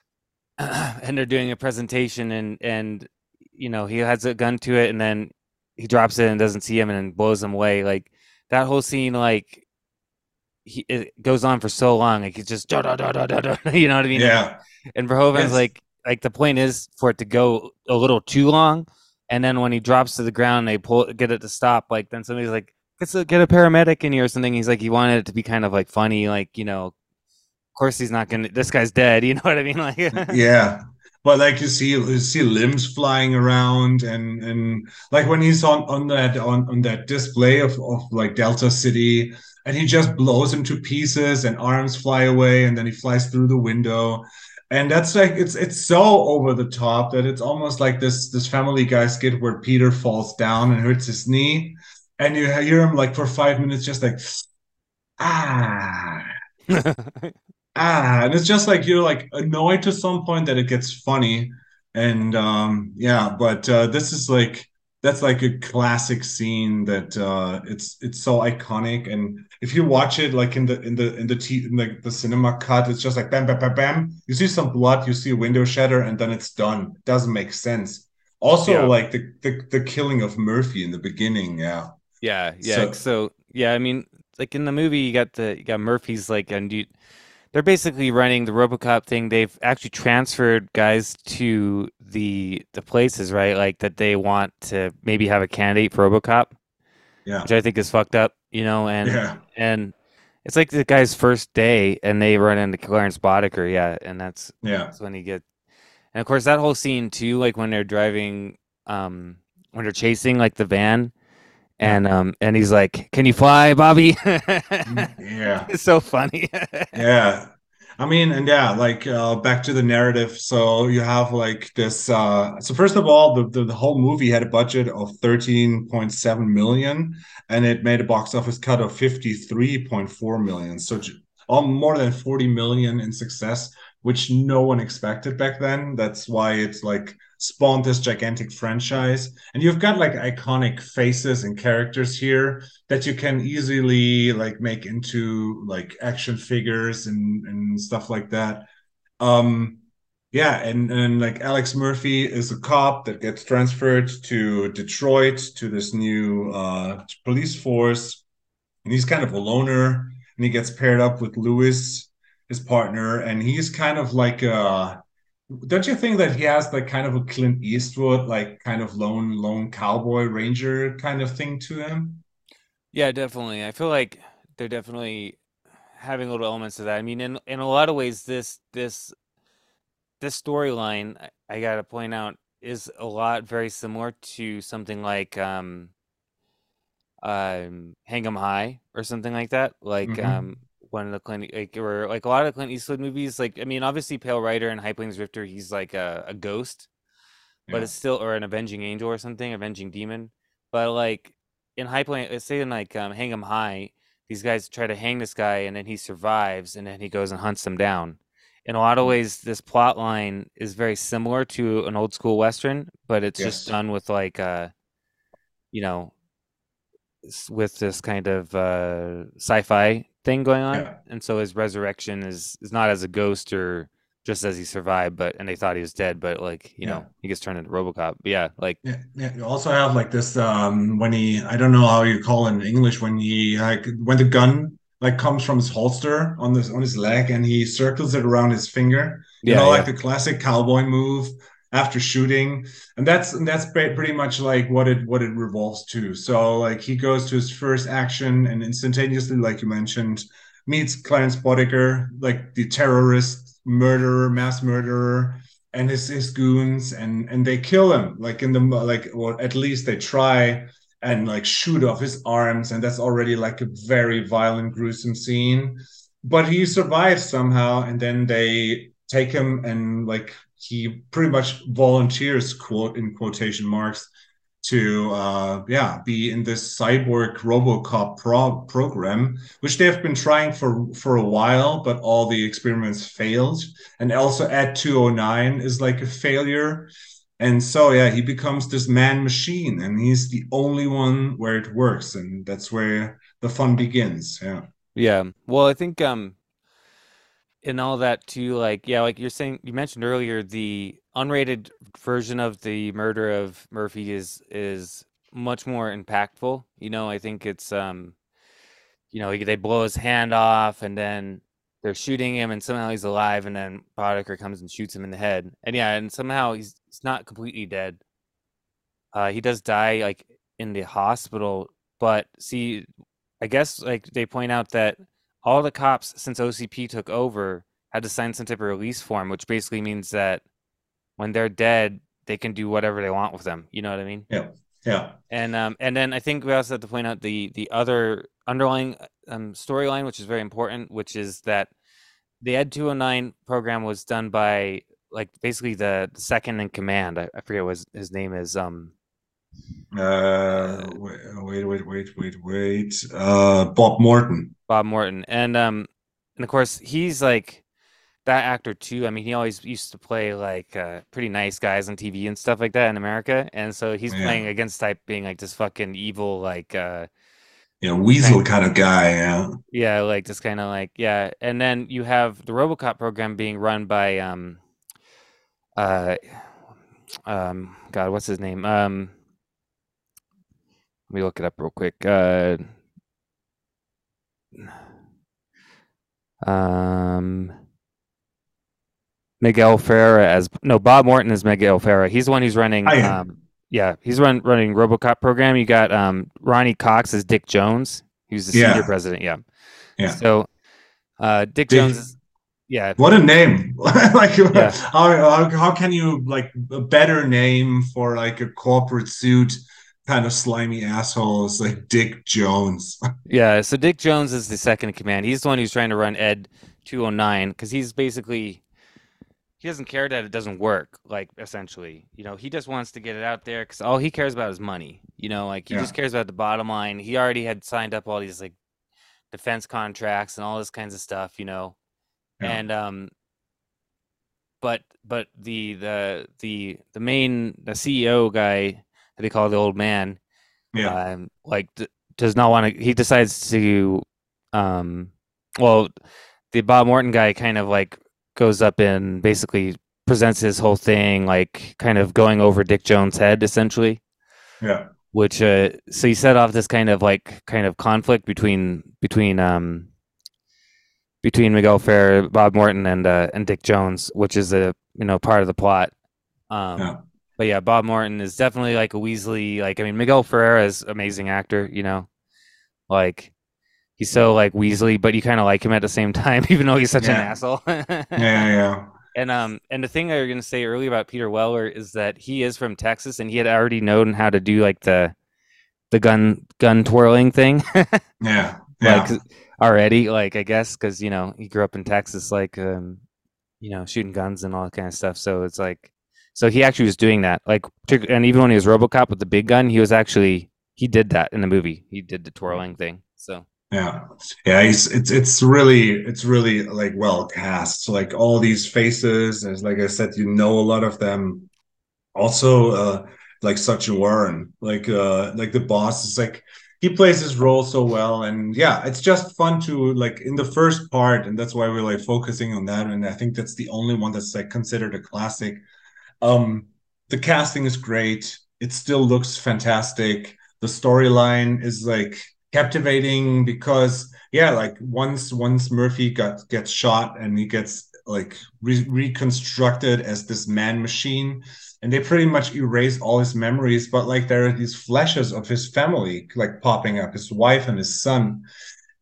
[CLEARS THROAT] and they're doing a presentation, and and you know he has a gun to it, and then he drops it and doesn't see him, and blows him away. Like that whole scene, like he it goes on for so long, like he's just da da da da da. [LAUGHS] You know what I mean? Yeah. And Verhoeven's yes. like like the point is for it to go a little too long and then when he drops to the ground, they pull get it to stop. Like then somebody's like, "Get a, get a paramedic in here or something." He's like, he wanted it to be kind of like funny, like you know, of course he's not gonna. This guy's dead. [LAUGHS] You know what I mean? Like, yeah. [LAUGHS] But like you see, you see limbs flying around, and and like when he's on on that on on that display of of like Delta City, and he just blows him to pieces, and arms fly away, and then he flies through the window, and that's like it's it's so over the top that it's almost like this this Family Guy skit where Peter falls down and hurts his knee, and you hear him like for five minutes just like ah. [LAUGHS] Ah. And it's just like you're like annoyed to some point that it gets funny. And um yeah but uh this is like that's like a classic scene that uh it's it's so iconic. And if you watch it like in the in the in the t in the, the cinema cut it's just like bam bam bam bam. You see some blood you see a window shatter and then it's done. It doesn't make sense. Also yeah. like the, the the killing of murphy in the beginning yeah. Yeah yeah so, so yeah i mean like in the movie you got the you got murphy's like and you they're basically running the RoboCop thing. They've actually transferred guys to the the places, right? Like that they want to maybe have a candidate for RoboCop. Yeah. Which I think is fucked up, you know, and yeah. and it's like the guy's first day and they run into Clarence Boddicker, yeah, and that's yeah. That's when he gets and of course that whole scene too, like when they're driving um when they're chasing like the van and um and he's like can you fly bobby? Yeah. [LAUGHS] It's so funny. [LAUGHS] Yeah. I mean and yeah like uh back to the narrative. So you have like this uh so first of all the, the, the whole movie had a budget of 13.7 million and it made a box office cut of 53.4 million. So all more than 40 million in success which no one expected back then. That's why it's like spawned this gigantic franchise. And you've got like iconic faces and characters here that you can easily like make into like action figures and, and stuff like that. Um yeah, and, and like Alex Murphy is a cop that gets transferred to Detroit to this new uh police force. And he's kind of a loner and he gets paired up with Lewis, his partner, and he's kind of like a don't you think that he has like kind of a Clint Eastwood, like kind of lone lone cowboy ranger kind of thing to him? Yeah, definitely. I feel like they're definitely having little elements of that. I mean, in in a lot of ways, this this this storyline, I, I got to point out, is a lot very similar to something like um, um, Hang 'em High or something like that. Like mm-hmm. um, one of the Clint like or like a lot of Clint Eastwood movies. Like I mean, obviously Pale Rider and High Plains Drifter, he's like a, a ghost, yeah. but it's still or an avenging angel or something, avenging demon. But like in High Plains, let's say in like um, Hang 'em High, these guys try to hang this guy and then he survives and then he goes and hunts them down. In a lot of mm. ways, this plot line is very similar to an old school western, but it's yes. just done with like uh, you know, with this kind of uh, sci-fi thing going on, yeah. and so his resurrection is is not as a ghost or just as he survived, but and they thought he was dead, but like you yeah. know he gets turned into RoboCop. But yeah, like yeah, yeah. You also have like this um when he I don't know how you call it in English when he like when the gun like comes from his holster on this on his leg and he circles it around his finger. You yeah, know, like the classic cowboy move after shooting. And that's and that's pretty much like what it what it revolves to. So like he goes to his first action and instantaneously like you mentioned meets clarence boddicker like the terrorist murderer mass murderer and his, his goons and and they kill him. Like in the like or at least they try and like shoot off his arms and that's already like a very violent gruesome scene. But he survives somehow and then they take him and like he pretty much volunteers quote in quotation marks to uh yeah be in this cyborg robocop pro- program which they have been trying for for a while but all the experiments failed. And also Ed 209 is like a failure. And so yeah he becomes this man machine and he's the only one where it works and that's where the fun begins. Yeah. Yeah. Well i think um and all that too like yeah like you're saying you mentioned earlier the unrated version of the murder of murphy is is much more impactful you know i think it's um you know they blow his hand off and then they're shooting him and somehow he's alive and then Boddicker comes and shoots him in the head and yeah and somehow he's he's not completely dead. Uh he does die like in the hospital but see i guess like they point out that all the cops since OCP took over had to sign some type of release form, which basically means that when they're dead, they can do whatever they want with them. You know what I mean? Yeah. Yeah. And um, and then I think we also have to point out the the other underlying um, storyline, which is very important, which is that the Ed 209 program was done by like basically the, the second in command. I, I forget what his, his name is. Um, uh, wait, wait, wait, wait, wait. Uh, Bob Morton. Bob Morton, and um, and of course he's like that actor too. I mean, he always used to play like uh, pretty nice guys on TV and stuff like that in America, and so he's yeah. playing against type being like this fucking evil like. uh you know, weasel kind of guy, yeah. Yeah, like just kind of like yeah, and then you have the RoboCop program being run by um, uh, um, God, what's his name? Um, let me look it up real quick. Uh, um, Miguel Ferrer as no Bob Morton is Miguel Ferrer. He's the one who's running. Um, yeah, he's run running RoboCop program. You got um, Ronny Cox as Dick Jones, who's the yeah. senior president. Yeah, yeah. So uh, Dick, Dick Jones is yeah. What a name! [LAUGHS] like, yeah. how, how how can you like a better name for like a corporate suit? Kind of slimy assholes like Dick Jones. [LAUGHS] yeah, so Dick Jones is the second in command. He's the one who's trying to run Ed 209 because he's basically he doesn't care that it doesn't work. Like essentially, you know, he just wants to get it out there because all he cares about is money. You know, like he yeah. just cares about the bottom line. He already had signed up all these like defense contracts and all this kinds of stuff. You know, yeah. and um, but but the the the the main the CEO guy they call the old man. Yeah. Um, like does not want to. He decides to. Um, well, the Bob Morton guy kind of like goes up and basically presents his whole thing, like kind of going over Dick Jones' head, essentially. Yeah. Which uh, so he set off this kind of like kind of conflict between between um between Miguel Fair, Bob Morton, and uh, and Dick Jones, which is a you know part of the plot. Um, yeah but yeah, Bob Morton is definitely like a Weasley. Like I mean, Miguel Ferrer is amazing actor. You know, like he's so like Weasley, but you kind of like him at the same [LAUGHS] time, even though he's such yeah. an asshole. [LAUGHS] yeah, yeah. And um, and the thing I was gonna say earlier about Peter Weller is that he is from Texas, and he had already known how to do like the the gun gun twirling thing. [LAUGHS] yeah, yeah. Like already, like I guess because you know he grew up in Texas, like um, you know, shooting guns and all that kind of stuff. So it's like so he actually was doing that. Like, and even when he was RoboCop with the big gun, he was actually he did that in the movie. He did the twirling thing. So yeah, yeah, he's it's it's really it's really like well cast. Like all these faces, and like I said, you know a lot of them. Also, uh like Such Warren, like uh like the boss is like he plays his role so well and yeah it's just fun to like in the first part and that's why we're like focusing on that and i think that's the only one that's like considered a classic um, the casting is great. It still looks fantastic. The storyline is like captivating because yeah, like once once Murphy got gets shot and he gets like re- reconstructed as this man machine and they pretty much erase all his memories but like there are these flashes of his family like popping up his wife and his son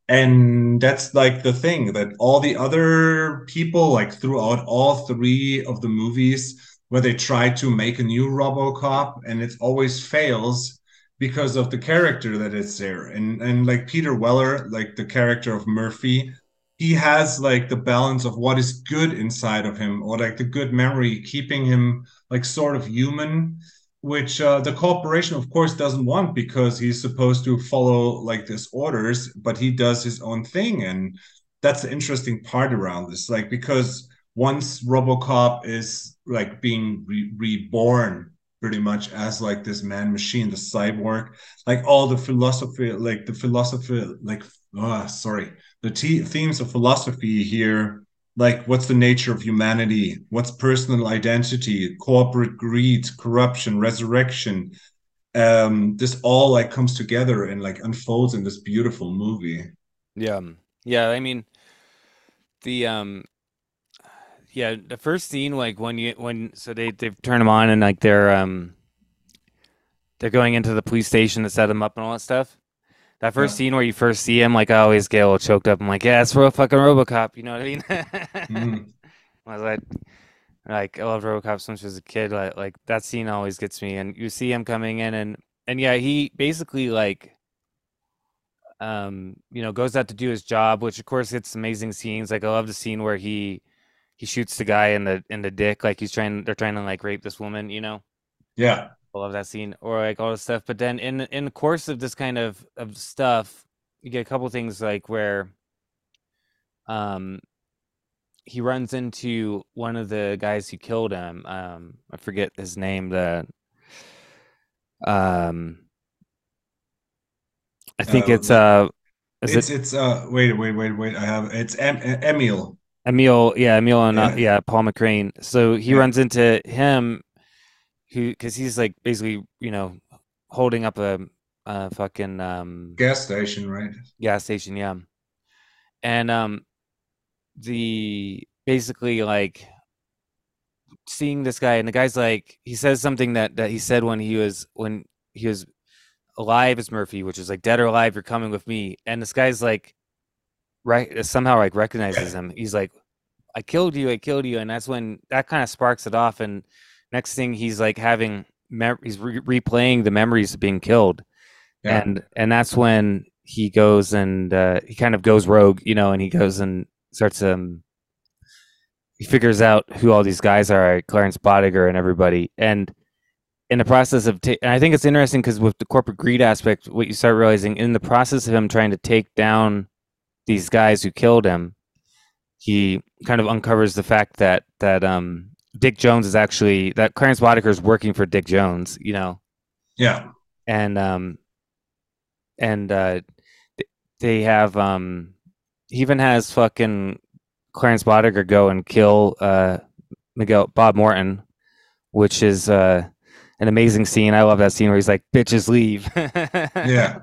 and that's like the thing that all the other people like throughout all three of the movies where they try to make a new RoboCop and it always fails because of the character that is there. And and like Peter Weller, like the character of Murphy, he has like the balance of what is good inside of him or like the good memory, keeping him like sort of human, which uh, the corporation of course doesn't want because he's supposed to follow like this orders, but he does his own thing. And that's the interesting part around this, like because once RoboCop is like being re- reborn pretty much as like this man machine, the cyborg, like all the philosophy, like the philosophy, like oh, sorry, the t- themes of philosophy here. Like, what's the nature of humanity? What's personal identity? Corporate greed, corruption, resurrection. Um, this all like comes together and like unfolds in this beautiful movie. Yeah, yeah. I mean, the um, yeah, the first scene, like when you when so they they turn them on and like they're um they're going into the police station to set them up and all that stuff. that first yeah. scene where you first see him, like I always get a little choked up. I'm like, yeah, it's real fucking RoboCop. You know what I mean? mm. [LAUGHS] I was like, like I loved RoboCop since I was a kid. Like, like that scene always gets me. And you see him coming in, and and yeah, he basically like, um, you know, goes out to do his job, which of course it's amazing scenes. Like I love the scene where he he shoots the guy in the in the dick, like he's trying. They're trying to like rape this woman. You know? Yeah. I love that scene, or like all this stuff. But then in in the course of this kind of of stuff, you get a couple things like where, um, he runs into one of the guys who killed him. Um, I forget his name. The um, I think uh, it's uh, it's it... it's uh, wait wait wait wait. I have it's em- Emil. Emil, yeah, Emil and yeah. Uh, yeah, Paul McCrane. So he yeah. runs into him who because he's like basically you know holding up a, a fucking um gas station, right? Gas station, yeah. And um the basically like seeing this guy and the guy's like he says something that that he said when he was when he was alive as Murphy, which is like dead or alive, you're coming with me. And this guy's like right somehow like recognizes him. He's like, I killed you, I killed you. And that's when that kind of sparks it off and next thing he's like having mem- he's re- replaying the memories of being killed yeah. and and that's when he goes and uh, he kind of goes rogue you know and he goes and starts um he figures out who all these guys are clarence Boddicker and everybody and in the process of ta- and i think it's interesting because with the corporate greed aspect what you start realizing in the process of him trying to take down these guys who killed him he kind of uncovers the fact that that um Dick Jones is actually that Clarence Boddicker is working for Dick Jones, you know. Yeah. And um and uh they have um he even has fucking Clarence Boddicker go and kill uh Miguel Bob Morton, which is uh an amazing scene. I love that scene where he's like, "Bitches leave." [LAUGHS] yeah.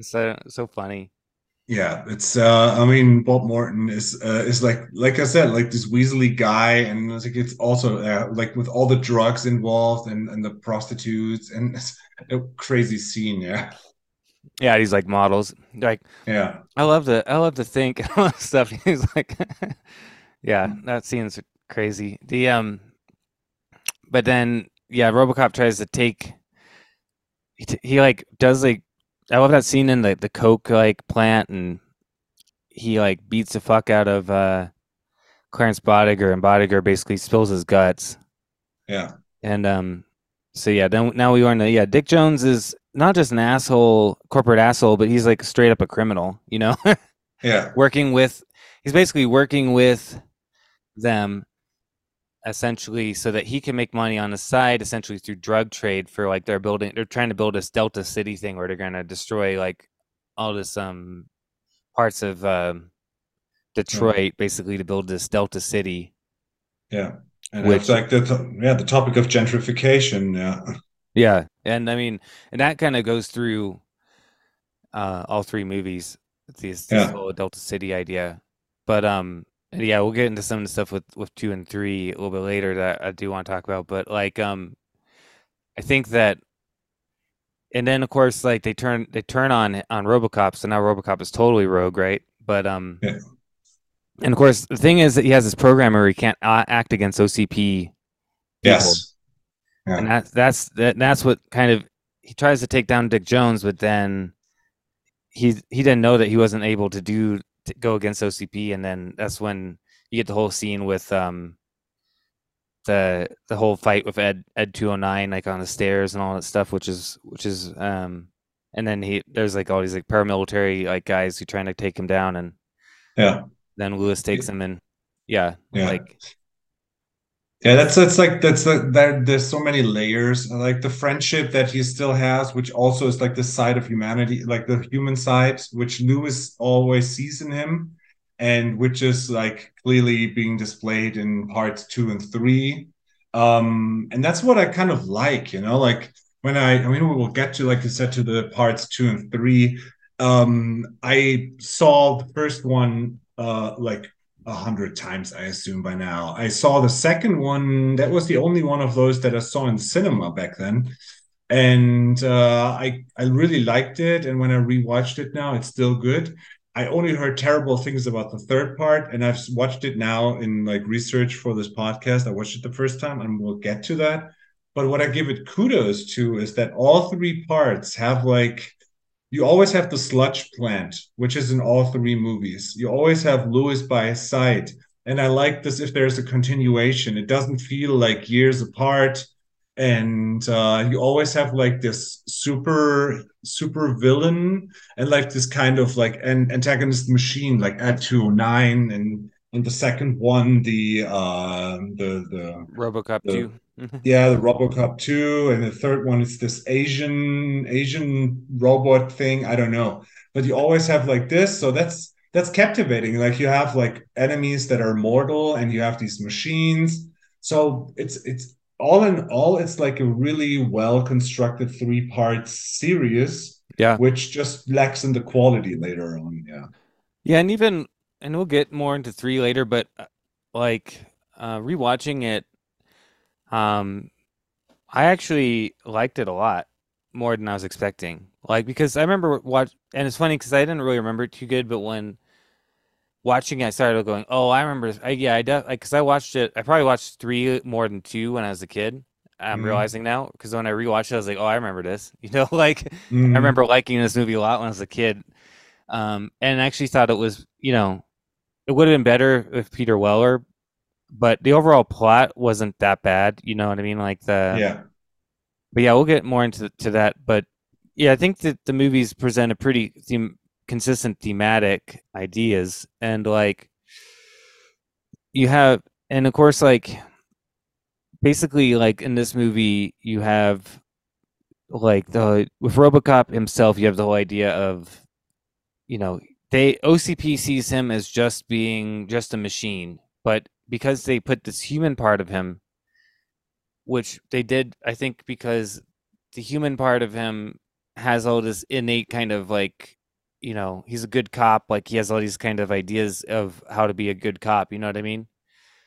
So so funny. Yeah, it's uh I mean Bob Morton is uh, is like like I said like this Weasley guy and it's like it's also uh, like with all the drugs involved and and the prostitutes and it's a crazy scene, yeah. Yeah, he's like models. Like yeah. I love the I love to think [LAUGHS] stuff. [LAUGHS] He's like [LAUGHS] Yeah, that scene's crazy. The um but then yeah, RoboCop tries to take he, he like does like I love that scene in the the coke like plant, and he like beats the fuck out of uh, Clarence Boddicker, and Boddicker basically spills his guts. Yeah. And um, so yeah, then now we learn that yeah, Dick Jones is not just an asshole, corporate asshole, but he's like straight up a criminal. You know. [LAUGHS] yeah. Working with, he's basically working with them essentially so that he can make money on the side essentially through drug trade for like they're building they're trying to build this delta city thing where they're going to destroy like all this um parts of um detroit yeah. basically to build this delta city. Yeah. And which, it's like the yeah the topic of gentrification yeah. Yeah. And i mean and that kind of goes through uh all three movies this, this yeah. whole delta city idea. But um yeah, we'll get into some of the stuff with with two and three a little bit later that I do want to talk about. But like, um, I think that, and then of course, like they turn they turn on on RoboCop, so now RoboCop is totally rogue, right? But um, yeah. and of course, the thing is that he has this programmer where he can't act against OCP. People. Yes, yeah. and that's that's that, that's what kind of he tries to take down Dick Jones, but then he he didn't know that he wasn't able to do to go against OCP, and then that's when you get the whole scene with um the the whole fight with Ed Ed two hundred nine like on the stairs and all that stuff, which is which is um and then he there's like all these like paramilitary like guys who trying to take him down, and yeah, then Lewis takes him and yeah, yeah. like yeah, that's that's like that's the, that there's so many layers. Like the friendship that he still has, which also is like the side of humanity, like the human side, which Lewis always sees in him, and which is like clearly being displayed in parts two and three. Um, and that's what I kind of like, you know, like when I I mean we will get to like you said to the parts two and three. Um, I saw the first one uh like a hundred times, I assume by now. I saw the second one. That was the only one of those that I saw in cinema back then. and uh, I I really liked it. And when I rewatched it now, it's still good. I only heard terrible things about the third part, and I've watched it now in like research for this podcast. I watched it the first time, and we'll get to that. But what I give it kudos to is that all three parts have like you always have the sludge plant, which is in all three movies. You always have Lewis by his side. And I like this if there's a continuation. It doesn't feel like years apart and uh, you always have like this super super villain and like this kind of like an antagonist machine like Ed 209 and and the second one the uh the the robocop the, 2 yeah the robocop 2 and the third one is this asian asian robot thing i don't know but you always have like this so that's that's captivating like you have like enemies that are mortal and you have these machines so it's it's all in all, it's like a really well constructed three part series. Yeah. Which just lacks in the quality later on. Yeah. Yeah. And even, and we'll get more into three later, but uh, like uh, rewatching it, um, I actually liked it a lot more than I was expecting. Like, because I remember watch, and it's funny because I didn't really remember it too good, but when watching it, I started going, "Oh, I remember." I, yeah, I because I watched it. I probably watched three more than two when I was a kid. I'm mm realizing now because when I rewatched it, I was like, "Oh, I remember this." [LAUGHS] You know, like mm I mm-hmm. remember liking this movie a lot when I was a kid, um, and actually thought it was, you know, it would have been better with Peter Weller, but the overall plot wasn't that bad. You know what I mean? Like the yeah. But yeah, we'll get more into to that. But yeah, I think that the movies present a pretty theme, consistent thematic ideas and like you have and of course like basically like in this movie you have like the with robocop himself you have the whole idea of you know they ocp sees him as just being just a machine but because they put this human part of him which they did i think because the human part of him has all this innate kind of like you know he's a good cop like he has all these kind of ideas of how to be a good cop you know what i mean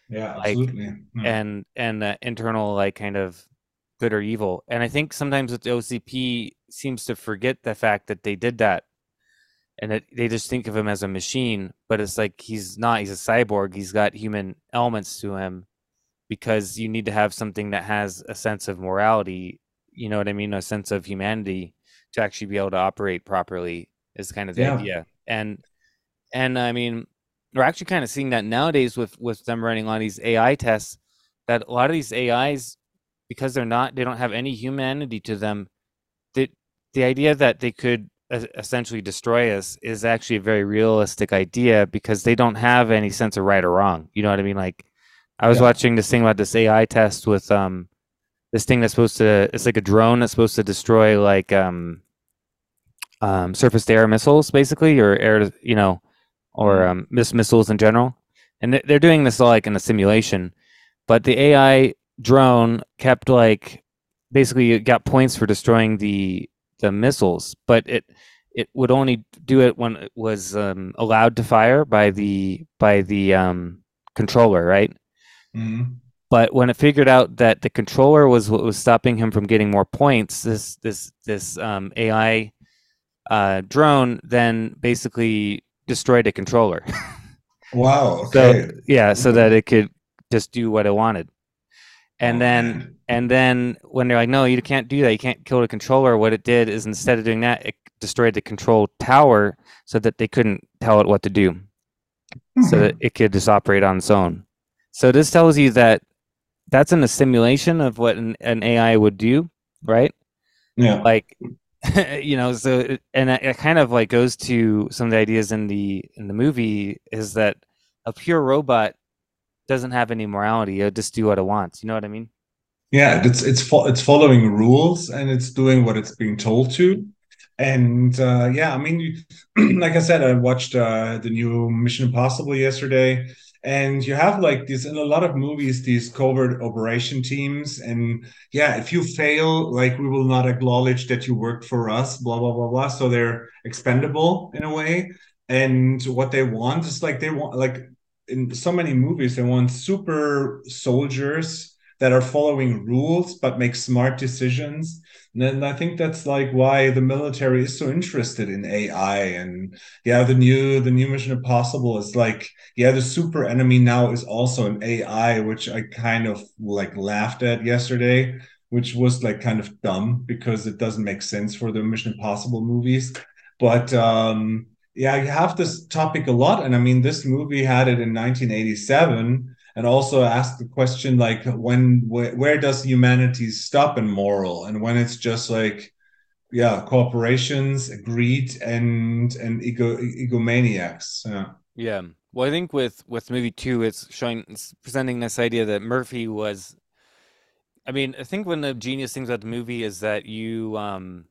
yeah like absolutely. Yeah. Hmm. and and the internal like kind of good or evil and i think sometimes with the ocp seems to forget the fact that they did that and that they just think of him as a machine but it's like he's not he's a cyborg he's got human elements to him because you need to have something that has a sense of morality you know what i mean a sense of humanity to actually be able to operate properly is kind of the yeah. idea. And and I mean, we're actually kind of seeing that nowadays with with them running on these AI tests. That a lot of these AIs, because they're not, they don't have any humanity to them. The the idea that they could essentially destroy us is actually a very realistic idea because they don't have any sense of right or wrong. You know what I mean? Like, I was yeah. watching this thing about this AI test with um this thing that's supposed to it's like a drone that's supposed to destroy like um um, surface to air missiles, basically, or air, you know, or mm-hmm. um, miss missiles in general. And they're doing this all like in a simulation, but the AI drone kept like basically got points for destroying the the missiles, but it it would only do it when it was um, allowed to fire by the by the um, controller, right? Mm-hmm. But when it figured out that the controller was what was stopping him from getting more points, this this this um, AI uh, drone then basically destroyed a controller. [LAUGHS] wow. Okay. So yeah, so that it could just do what it wanted. And oh, then man. And then when they're like, no, you can't do that. You can't kill the controller. What it did is instead of doing that, it destroyed the control tower so that they couldn't tell it what to do. Mm-hmm. So that it could just operate on its own. So this tells you that that's in a simulation of what an, an AI would do, right? Yeah. Like [LAUGHS] you know so and it, kind of like goes to some of the ideas in the in the movie is that a pure robot doesn't have any morality it'll just do what it wants you know what i mean yeah it's it's fo- it's following rules and it's doing what it's being told to. And uh yeah i mean [CLEARS THROAT] like i said i watched uh the new mission impossible yesterday. And you have like this in a lot of movies these covert operation teams. And yeah if you fail like we will not acknowledge that you worked for us blah blah blah blah. So they're expendable in a way. And what they want is like they want like in so many movies they want super soldiers that are following rules but make smart decisions. And I think that's like why the military is so interested in AI. And yeah, the new the new Mission Impossible is like, yeah, the super enemy now is also an AI, which I kind of like laughed at yesterday, which was like kind of dumb because it doesn't make sense for the Mission Impossible movies. But um yeah, you have this topic a lot. And I mean, this movie had it in 1987 and also ask the question like when where, where does humanity stop in moral? And when it's just like yeah corporations greed and and ego egomaniacs. Yeah. Yeah. Well i think with with movie two it's showing it's presenting this idea that murphy was i mean i think one of the genius things about the movie is that you um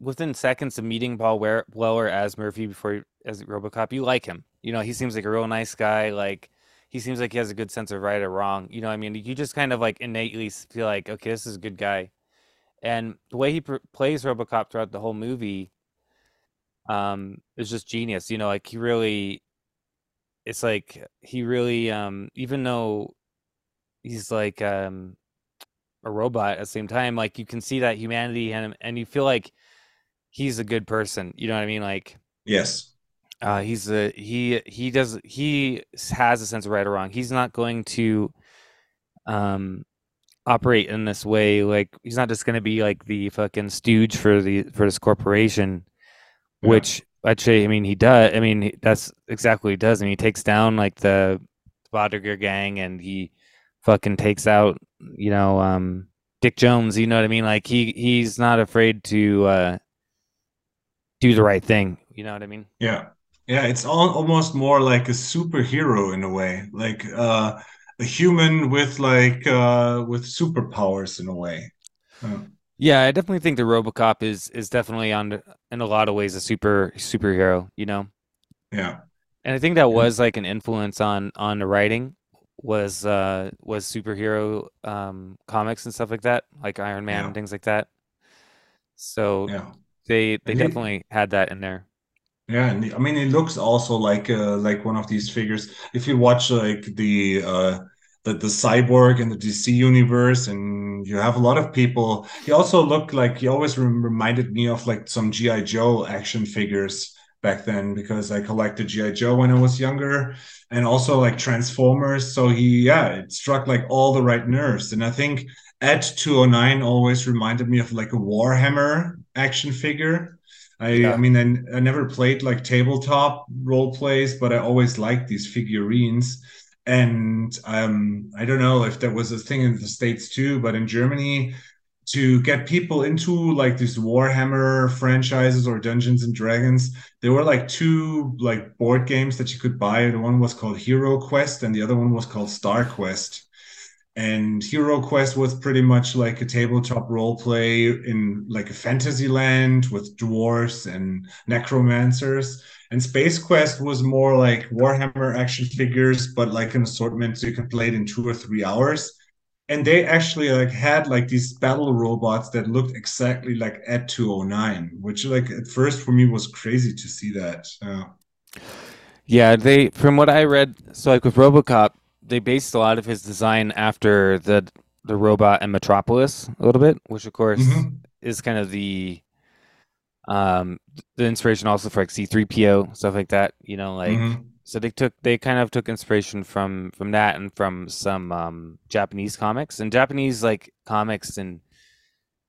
within seconds of meeting paul weller as murphy before as robocop you like him. You know he seems like a real nice guy like he seems like he has a good sense of right or wrong. You know, I mean, you just kind of like innately feel like, okay, this is a good guy. And the way he pr- plays RoboCop throughout the whole movie, um, is just genius. You know, like he really, it's like he really, um, even though he's like um a robot at the same time, like you can see that humanity in him, and you feel like he's a good person. You know what I mean? Like, yes uh, he's a he he does he has a sense of right or wrong. He's not going to um operate in this way. Like he's not just going to be like the fucking stooge for the for this corporation, yeah. which actually I mean he does. I mean that's exactly what he does. I mean he takes down like the Boddicker gang and he fucking takes out you know um Dick Jones. You know what I mean? Like he he's not afraid to uh do the right thing. You know what I mean? Yeah. Yeah, it's all, almost more like a superhero in a way, like uh, a human with like uh, with superpowers in a way. Uh, yeah, I definitely think the RoboCop is is definitely on in a lot of ways a super superhero. You know. Yeah. And I think that was like an influence on on the writing was uh was superhero um comics and stuff like that, like Iron Man yeah. and things like that. So yeah. they they definitely had that in there. Yeah, and I mean, it looks also like uh, like one of these figures. If you watch like the uh, the the cyborg in the DC universe, and you have a lot of people. He also looked like he always reminded me of like some GI Joe action figures back then because I collected GI Joe when I was younger, and also like Transformers. So he, yeah, it struck like all the right nerves, and I think Ed 209 always reminded me of like a Warhammer action figure I, yeah. I mean, I, I never played like tabletop role plays, but I always liked these figurines. And um, I don't know if that was a thing in the States too, but in Germany, to get people into like these Warhammer franchises or Dungeons and Dragons, there were like two like board games that you could buy. The one was called Hero Quest, and the other one was called Star Quest and hero quest was pretty much like a tabletop role play in like a fantasy land with dwarves and necromancers. And space quest was more like warhammer action figures but like an assortment so you could play it in two or three hours. And they actually like had like these battle robots that looked exactly like Ed 209 which like at first for me was crazy to see that. Uh, yeah they from what i read so like with robocop they based a lot of his design after the the robot and Metropolis a little bit, which of course mm-hmm. is kind of the um the inspiration also for like C3PO stuff like that, you know, like mm-hmm. so they took they kind of took inspiration from from that and from some um Japanese comics and Japanese like comics and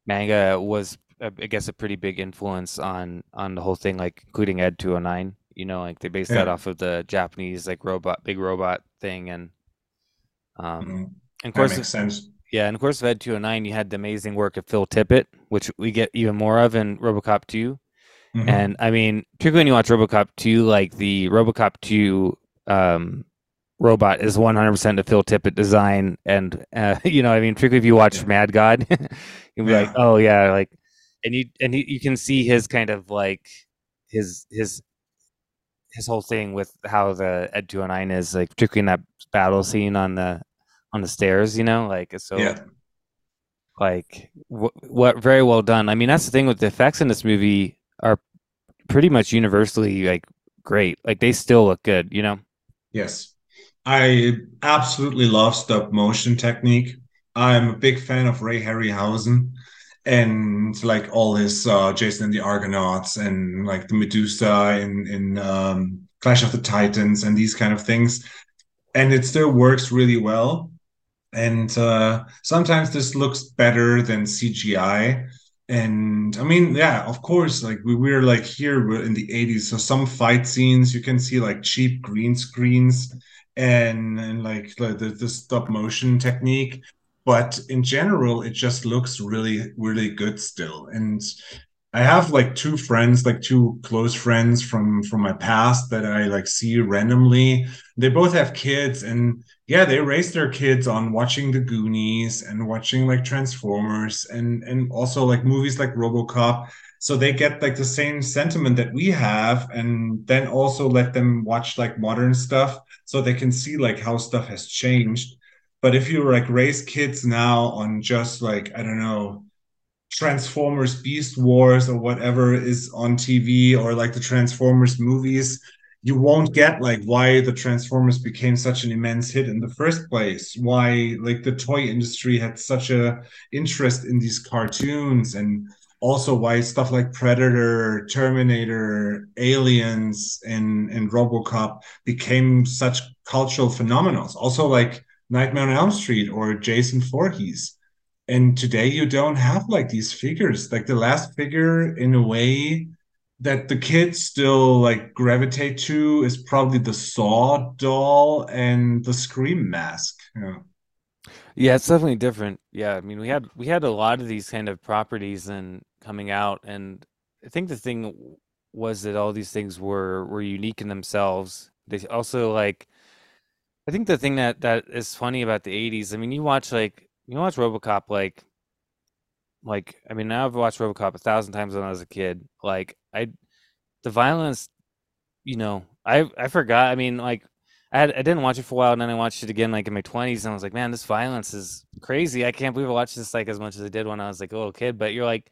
manga was I guess a pretty big influence on on the whole thing like including Ed 209, you know, like they based yeah. that off of the Japanese like robot big robot thing and um, mm-hmm. And of course, that makes sense. Yeah, and of course, Ed 209, you had the amazing work of Phil Tippett, which we get even more of in RoboCop 2. Mm-hmm. And I mean, particularly when you watch RoboCop 2, like the RoboCop 2 um, robot is 100% a Phil Tippett design. And, uh, [LAUGHS] you know, I mean, particularly if you watch yeah. Mad God, [LAUGHS] you'll be yeah. like, oh, yeah, like, and you, and you, you can see his kind of like his, his, his whole thing with how the Ed 209 is like, particularly in that battle scene on the on the stairs, you know, like so. Yeah. Like what, what very well done. I mean, that's the thing with the effects in this movie are pretty much universally like great. Like they still look good, you know. Yes. I absolutely love stop motion technique. I'm a big fan of Ray Harryhausen and like all his uh, Jason and the Argonauts and like the Medusa in in um, Clash of the Titans and these kind of things. And it still works really well. And uh, sometimes this looks better than CGI. And I mean, yeah, of course, like we were like here we're in the 80s. So some fight scenes you can see like cheap green screens and and like the, the stop motion technique but in general it just looks really really good still. And i have like two friends like two close friends from from my past that i like see randomly. They both have kids and yeah they raise their kids on watching the goonies and watching like transformers and and also like movies like robocop. So they get like the same sentiment that we have and then also let them watch like modern stuff so they can see like how stuff has changed but if you like raise kids now on just like i don't know transformers beast wars or whatever is on tv or like the transformers movies you won't get like why the transformers became such an immense hit in the first place why like the toy industry had such a interest in these cartoons and also why stuff like Predator, Terminator, Aliens, and and RoboCop became such cultural phenomena. Also, like Nightmare on Elm Street or Jason Voorhees. And today you don't have like these figures. Like the last figure, in a way, that the kids still like gravitate to is probably the Saw doll and the Scream mask. Yeah. Yeah, it's definitely different. Yeah, I mean, we had we had a lot of these kind of properties and coming out, and I think the thing was that all these things were were unique in themselves. They also like, I think the thing that that is funny about the '80s. I mean, you watch like you watch RoboCop, like, like I mean, now I've watched RoboCop a thousand times when I was a kid. Like, I, the violence, you know, I I forgot. I mean, like I, had, I didn't watch it for a while, and then I watched it again like in my twenties, and I was like, man, this violence is crazy. I can't believe I watched this like as much as I did when I was like a little kid. But you're like,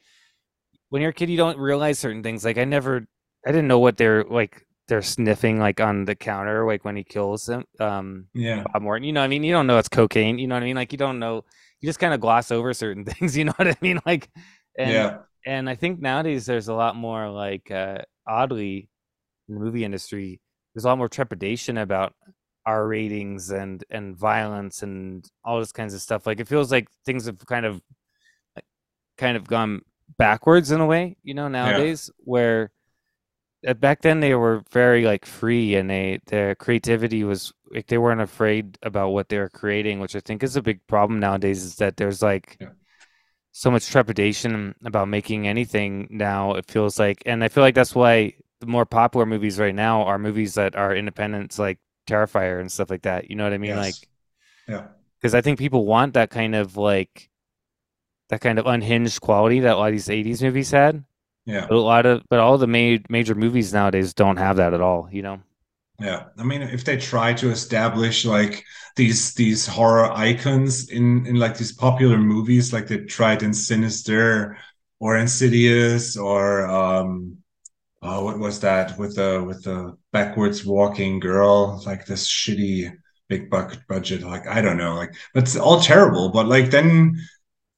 when you're a kid, you don't realize certain things. Like I never, I didn't know what they're like. They're sniffing like on the counter, like when he kills him. Um, yeah, Bob Morton. You know, what I mean, you don't know it's cocaine. You know what I mean? Like you don't know. You just kind of gloss over certain [LAUGHS] things. You know what I mean? Like, and, yeah. And I think nowadays there's a lot more like uh, oddly in the movie industry. There's a lot more trepidation about R ratings and and violence and all this kinds of stuff. Like it feels like things have kind of kind of gone backwards in a way, you know, nowadays yeah. where Uh, back then they were very like free and they their creativity was like they weren't afraid about what they were creating, which I think is a big problem nowadays is that there's like yeah. so much trepidation about making anything now. It feels like and I feel like that's why the more popular movies right now are movies that are independent like Terrifier and stuff like that. You know what I mean? Yes. Like, yeah, because I think people want that kind of like that kind of unhinged quality that a lot of these '80s movies had. Yeah, but a lot of but all the ma- major movies nowadays don't have that at all. You know. Yeah, I mean, if they try to establish like these these horror icons in in like these popular movies, like they tried in Sinister or Insidious or um oh, what was that with the with the backwards walking girl, like this shitty big bucket budget, like I don't know, like but it's all terrible. But like then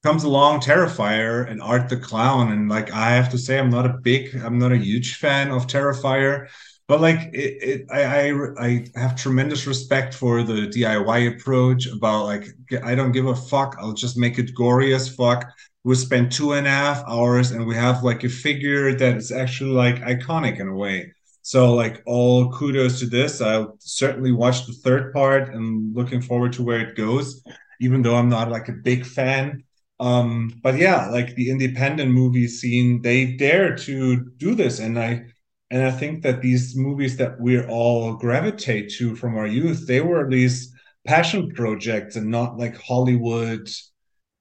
comes along Terrifier and Art the Clown, and like I have to say, I'm not a big, I'm not a huge fan of Terrifier. But like it, it I, I I have tremendous respect for the DIY approach about like I don't give a fuck. I'll just make it gory as fuck we spend two and a half hours and we have like a figure that is actually like iconic in a way so like all kudos to this i'll certainly watch the third part and looking forward to where it goes even though i'm not like a big fan um but yeah like the independent movie scene they dare to do this and i and i think that these movies that we all gravitate to from our youth they were these passion projects and not like hollywood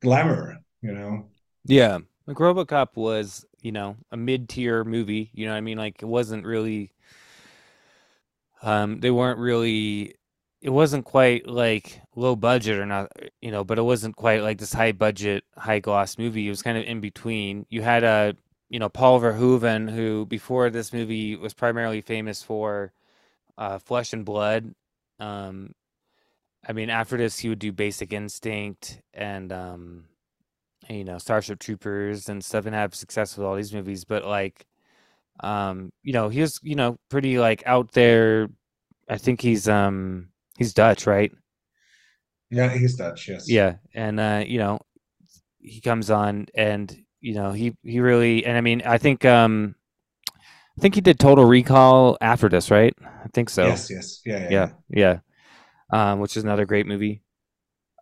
glamour you know yeah, like RoboCop was, you know, a mid-tier movie. You know, I mean, like it wasn't really. Um, they weren't really. It wasn't quite like low budget or not, you know, but it wasn't quite like this high budget, high gloss movie. It was kind of in between. You had a, you know, Paul Verhoeven, who before this movie was primarily famous for uh, Flesh and Blood, um, I mean, after this, he would do Basic Instinct and um, you know Starship Troopers and stuff, and have success with all these movies. But like, um, you know, he was you know pretty like out there. I think he's um he's Dutch, right? Yeah, he's Dutch. Yes. Yeah, and uh, you know, he comes on and you know he he really and I mean I think um I think he did Total Recall after this, right? I think so. Yes. Yes. Yeah. Yeah. yeah, yeah. Um, which is another great movie.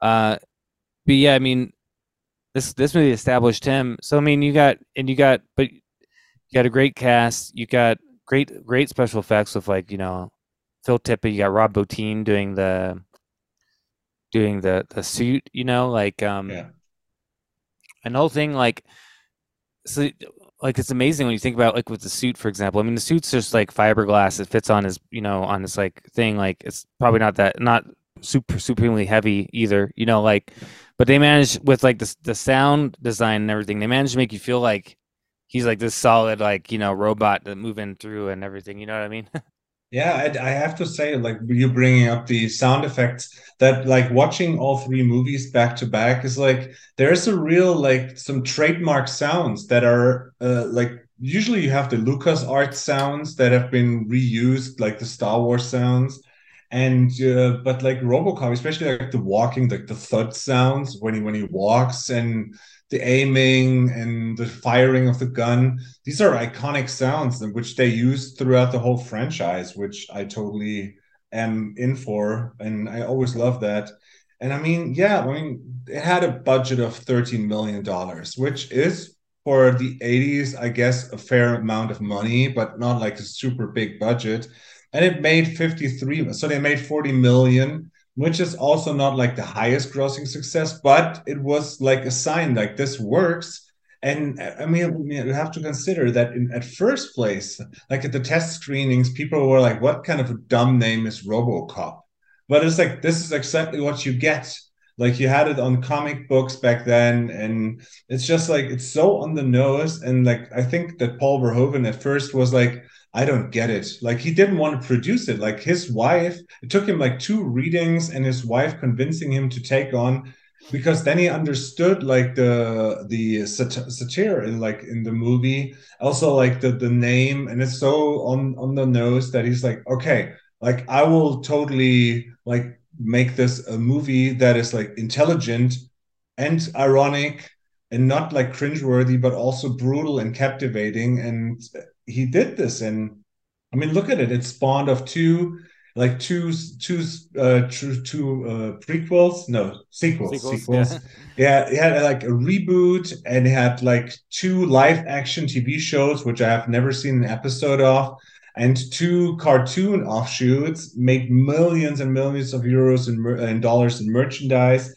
Uh, but yeah, I mean, this this movie established him. So I mean, you got and you got, but you got a great cast. You got great great special effects with like you know Phil Tippett. You got Rob Bottin doing the doing the the suit. You know, like um, Yeah. and whole thing like so like it's amazing when you think about like with the suit for example i mean the suit's just like fiberglass it fits on his you know on this like thing like it's probably not that not super supremely heavy either you know like but they manage with like the, the sound design and everything they manage to make you feel like he's like this solid like you know robot that moving through and everything you know what i mean [LAUGHS] Yeah, I, I have to say, like you bringing up the sound effects, that like watching all three movies back to back is like there's a real like some trademark sounds that are uh, like usually you have the Lucas Art sounds that have been reused, like the Star Wars sounds, and uh, but like RoboCop, especially like the walking, like the thud sounds when he when he walks and the aiming and the firing of the gun. These are iconic sounds which they use throughout the whole franchise which i totally am in for and i always love that. And i mean yeah i mean it had a budget of 13 million dollars which is for the 80s i guess a fair amount of money but not like a super big budget. And it made 53 so they made 40 million which is also not like the highest grossing success, but it was like a sign like this works. And I mean, you have to consider that in, at first place, like at the test screenings, people were like, what kind of a dumb name is Robocop? But it's like, this is exactly what you get. Like you had it on comic books back then. And it's just like, it's so on the nose. And like, I think that Paul Verhoeven at first was like, I don't get it. Like he didn't want to produce it. Like his wife, it took him like two readings and his wife convincing him to take on because then he understood like the the sat- satire in like in the movie also like the the name and it's so on on the nose that he's like okay like i will totally like make this a movie that is like intelligent and ironic and not like cringeworthy but also brutal and captivating and he did this and i mean look at it it spawned of two like two two uh two, two uh prequels no sequels sequels, sequels. Yeah. yeah it had like a reboot and it had like two live action tv shows which i have never seen an episode of and two cartoon offshoots made millions and millions of euros and, and dollars in merchandise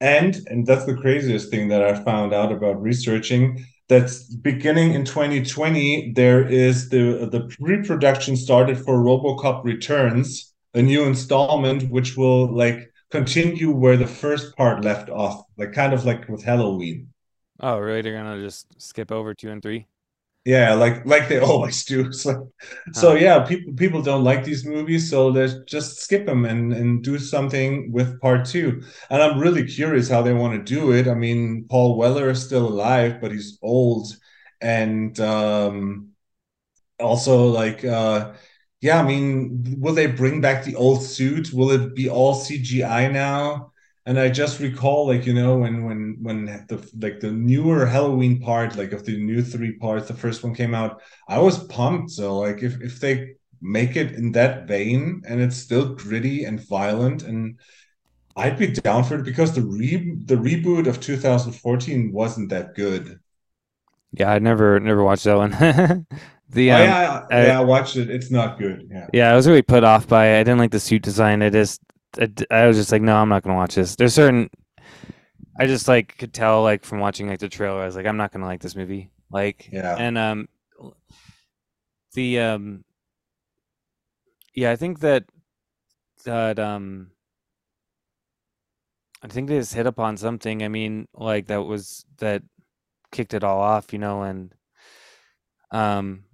and and that's the craziest thing that i found out about researching that's beginning in 2020 there is the the pre-production started for robocop returns a new installment which will like continue where the first part left off like kind of like with halloween. Oh really? They're gonna just skip over two and three yeah like like they [LAUGHS] always do. [LAUGHS] So so yeah people people don't like these movies so let's just skip them and and do something with part two. And i'm really curious how they want to do it. I mean paul weller is still alive but he's old. And um also like uh yeah i mean will they bring back the old suit? Will it be all cgi now and I just recall, like you know, when when when the like the newer Halloween part, like of the new three parts, the first one came out, I was pumped. So like if if they make it in that vein and it's still gritty and violent, and I'd be down for it because the re the reboot of 2014 wasn't that good. Yeah, I never never watched that one. [LAUGHS] the um, oh, yeah, I, yeah, I watched it. It's not good. Yeah, yeah, I was really put off by it. I didn't like the suit design. It is I was just like, no, I'm not gonna watch this. There's certain I just like could tell like from watching like the trailer, I was like, I'm not gonna like this movie. Like, yeah, and um, the um, yeah, I think that that um, I think they just hit upon something. I mean, like that was that kicked it all off, you know, and um,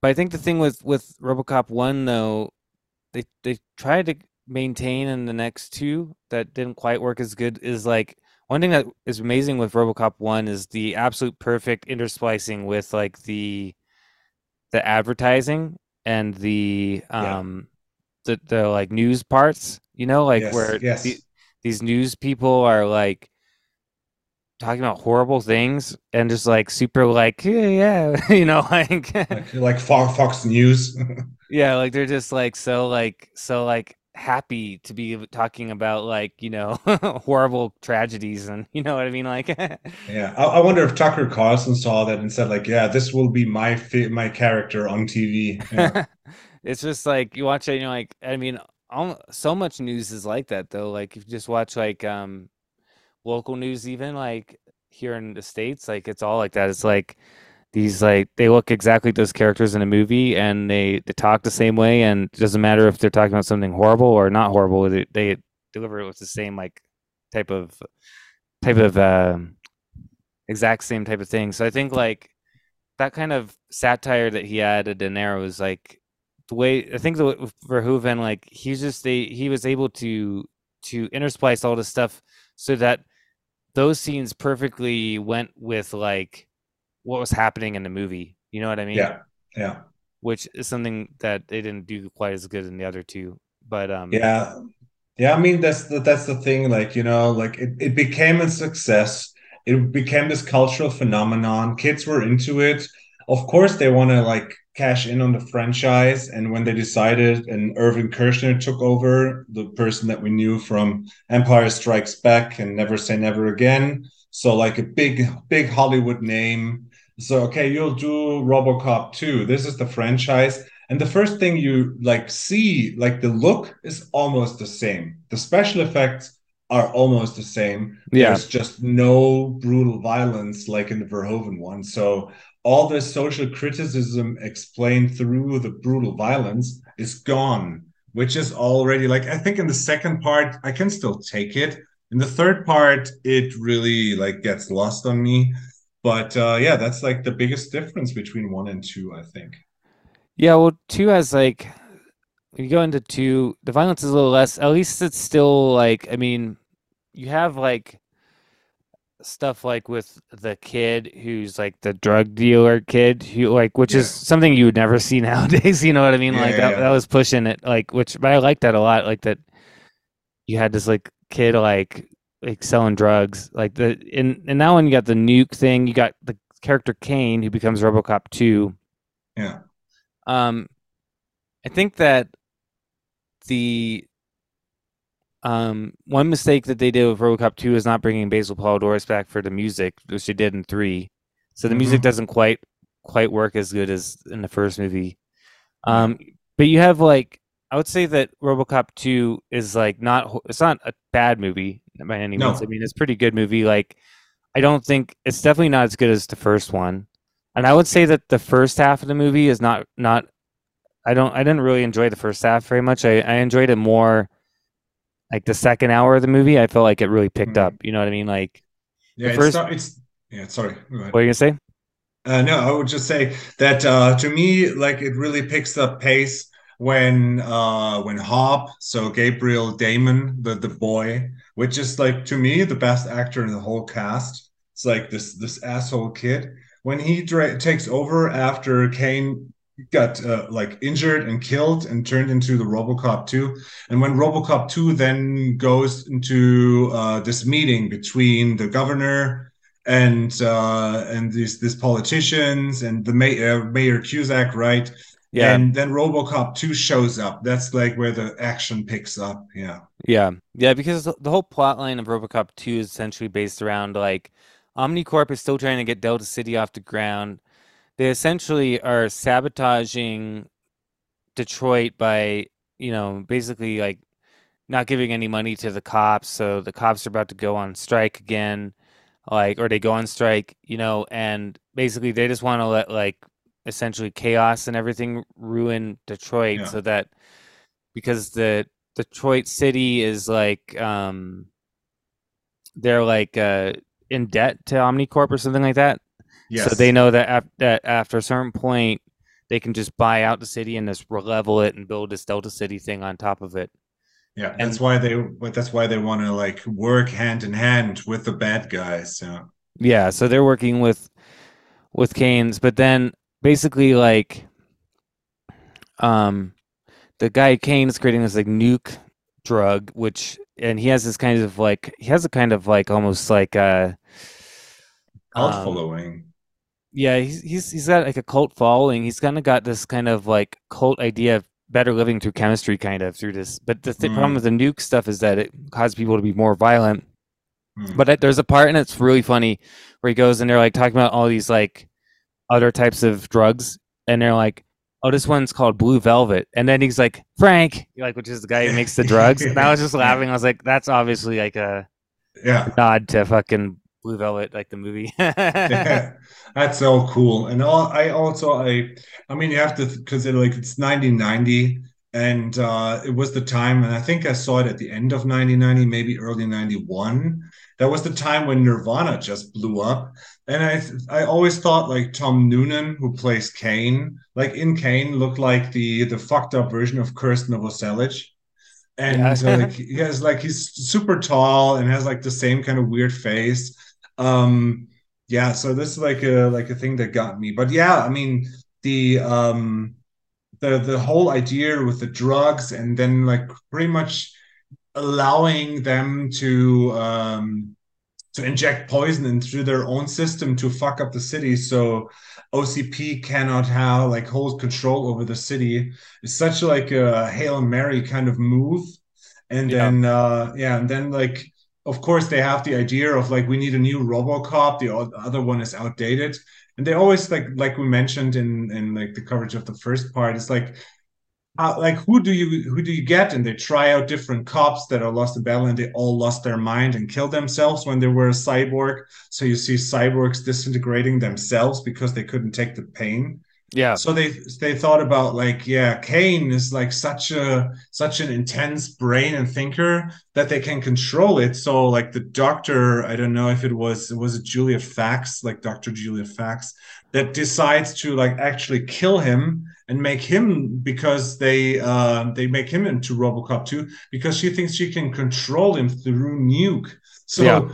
but I think the thing with with RoboCop one though, they they tried to maintain in the next two that didn't quite work as good is like one thing that is amazing with RoboCop one is the absolute perfect intersplicing with like the the advertising and the um yeah. the the like news parts. You know, like yes, where yes. The, these news people are like talking about horrible things and just like super like yeah, yeah. [LAUGHS] you know like like, like Fox News. [LAUGHS] yeah, like they're just like so like so like happy to be talking about like you know [LAUGHS] horrible tragedies and you know what I mean like [LAUGHS] yeah I, I, wonder if Tucker Carlson saw that and said like yeah this will be my fi- my character on TV yeah. [LAUGHS] it's just like you watch it and you're like I mean all, so much news is like that though like if you just watch like um local news even like here in the states like it's all like that it's like these like they look exactly like those characters in a movie and they, they talk the same way and it doesn't matter if they're talking about something horrible or not horrible they, they deliver it with the same like type of type of uh, exact same type of thing. So i think like that kind of satire that he added in there was like the way i think the verhoeven like he's just they he was able to to intersplice all this stuff so that those scenes perfectly went with like what was happening in the movie. You know what I mean? Yeah. Yeah. Which is something that they didn't do quite as good in the other two. But um Yeah. Yeah, I mean that's the that's the thing, like, you know, like it, it became a success. It became this cultural phenomenon. Kids were into it. Of course they want to like cash in on the franchise. And when they decided and Irvin Kershner took over, the person that we knew from Empire Strikes Back and Never Say Never Again. So like a big, big Hollywood name so okay, you'll do RoboCop 2. This is the franchise. And the first thing you like see, like the look is almost the same. The special effects are almost the same. Yeah. There's just no brutal violence like in the Verhoeven one. So all the social criticism explained through the brutal violence is gone, which is already like I think in the second part I can still take it. In the third part, it really like gets lost on me but uh, yeah, that's like the biggest difference between one and two, I think. Yeah, well, two has like when you go into two, the violence is a little less. At least it's still like I mean, you have like stuff like with the kid who's like the drug dealer kid who like which yeah. is something you would never see [LAUGHS] nowadays you know what i mean yeah, like yeah, that, that was pushing it like which but i like that a lot like that you had this like kid like like selling drugs. Like the in and now when you got the nuke thing, you got the character Kane who becomes RoboCop two. Yeah. Um, I think that the um one mistake that they did with RoboCop two is not bringing Basil Poledouris back for the music, which they did in three. So the mm-hmm. music doesn't quite quite work as good as in the first movie. Um, but you have like I would say that RoboCop 2 is like not it's not a bad movie by any means. No. I mean, it's a pretty good movie. Like I don't think it's definitely not as good as the first one. And I would say that the first half of the movie is not not I don't I didn't really enjoy the first half very much. I, I enjoyed it more like the second hour of the movie. I felt like it really picked mm-hmm. up. You know what I mean? Like yeah, first, it's, it's yeah. Sorry, what are you gonna say? Uh, no, I would just say that uh, to me, like it really picks up pace when uh when Hobb, so Gabriel Damon, the the boy, which is like to me the best actor in the whole cast. It's like this this asshole kid when he takes over after Kane got uh, like injured and killed and turned into the RoboCop 2 and when RoboCop 2 then goes into uh, this meeting between the governor and uh, and these these politicians and the mayor Mayor Kuzak right yeah. And then RoboCop 2 shows up. That's like where the action picks up. Yeah. Yeah. Yeah, because the whole plot line of RoboCop 2 is essentially based around like Omnicorp is still trying to get Delta City off the ground. They essentially are sabotaging Detroit by, you know, basically like not giving any money to the cops. So the cops are about to go on strike again, like, or they go on strike, you know, and basically they just want to let like essentially chaos and everything ruin Detroit yeah. so that because the Detroit city is like um they're like uh in debt to Omnicorp or something like that. Yes. So they know that ap- that after a certain point they can just buy out the city and just level it and build this Delta City thing on top of it. Yeah, that's why they. That's why they want to like work hand in hand with the bad guys. Yeah. Yeah, so they're working with with Kane's, but then basically like, um, the guy Kane is creating this like nuke drug, which and he has this kind of like he has a kind of like almost like a Cult um, following. yeah he's he's he's got like a cult following. He's kind of got this kind of like cult idea of better living through chemistry, kind of through this. But the th- problem Mm. with the nuke stuff is that it caused people to be more violent. Hmm. But it- there's a part and it's really funny where he goes and they're like talking about all these like other types of drugs, and they're like, "Oh, this one's called Blue Velvet," and then he's like, "Frank," like which is the guy who makes the drugs. And I was just [LAUGHS] laughing. I was like, "That's obviously like a yeah. nod to fucking Blue Velvet, like the movie." Yeah, [LAUGHS] [LAUGHS] that's so cool. And all, I also I I mean you have to because it like it's 1990 and uh it was the time and I think I saw it at the end of 1990 maybe early 91 that was the time when Nirvana just blew up and I I always thought like Tom Noonan who plays Kane like in Kane looked like the the fucked up version of Krist Novoselic. And Yeah. uh, like [LAUGHS] he has like he's super tall and has like the same kind of weird face. Um yeah so this is like a like a thing that got me. But yeah i mean the um the the whole idea with the drugs and then like pretty much allowing them to um to inject poison into their own system to fuck up the city. So OCP cannot have like hold control over the city. It's such like a Hail Mary kind of move. And Yeah. then uh yeah and then like of course they have the idea of like we need a new RoboCop. The other one is outdated. And they always like like we mentioned in in like the coverage of the first part it's like uh, like who do you who do you get? And they try out different cops that are lost in battle and they all lost their mind and killed themselves when they were a cyborg. So you see cyborgs disintegrating themselves because they couldn't take the pain. Yeah, so they they thought about like yeah Kane is like such a such an intense brain and thinker that they can control it. So like the doctor I don't know if it was was it Juliet Fax like Dr. julia Fax that decides to like actually kill him and make him because they uh they make him into RoboCop 2 because she thinks she can control him through nuke so Yeah.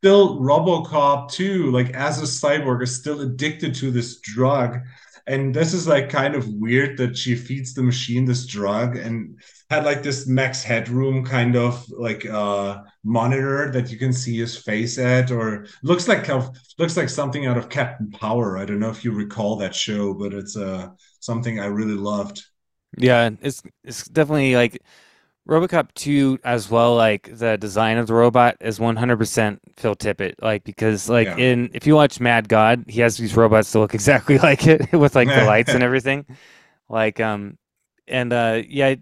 still RoboCop 2 like as a cyborg is still addicted to this drug and this is like kind of weird that she feeds the machine this drug and had like this max headroom kind of like uh monitor that you can see his face at or looks like looks like something out of Captain Power. I don't know if you recall that show, but it's uh something I really loved. yeah. It's it's definitely like RoboCop 2 as well. Like the design of the robot is 100% Phil Tippett. Like because like Yeah. in if you watch Mad God, he has these robots that look [LAUGHS] exactly like it [LAUGHS] with like the [LAUGHS] lights and everything. Like um, and uh, yeah.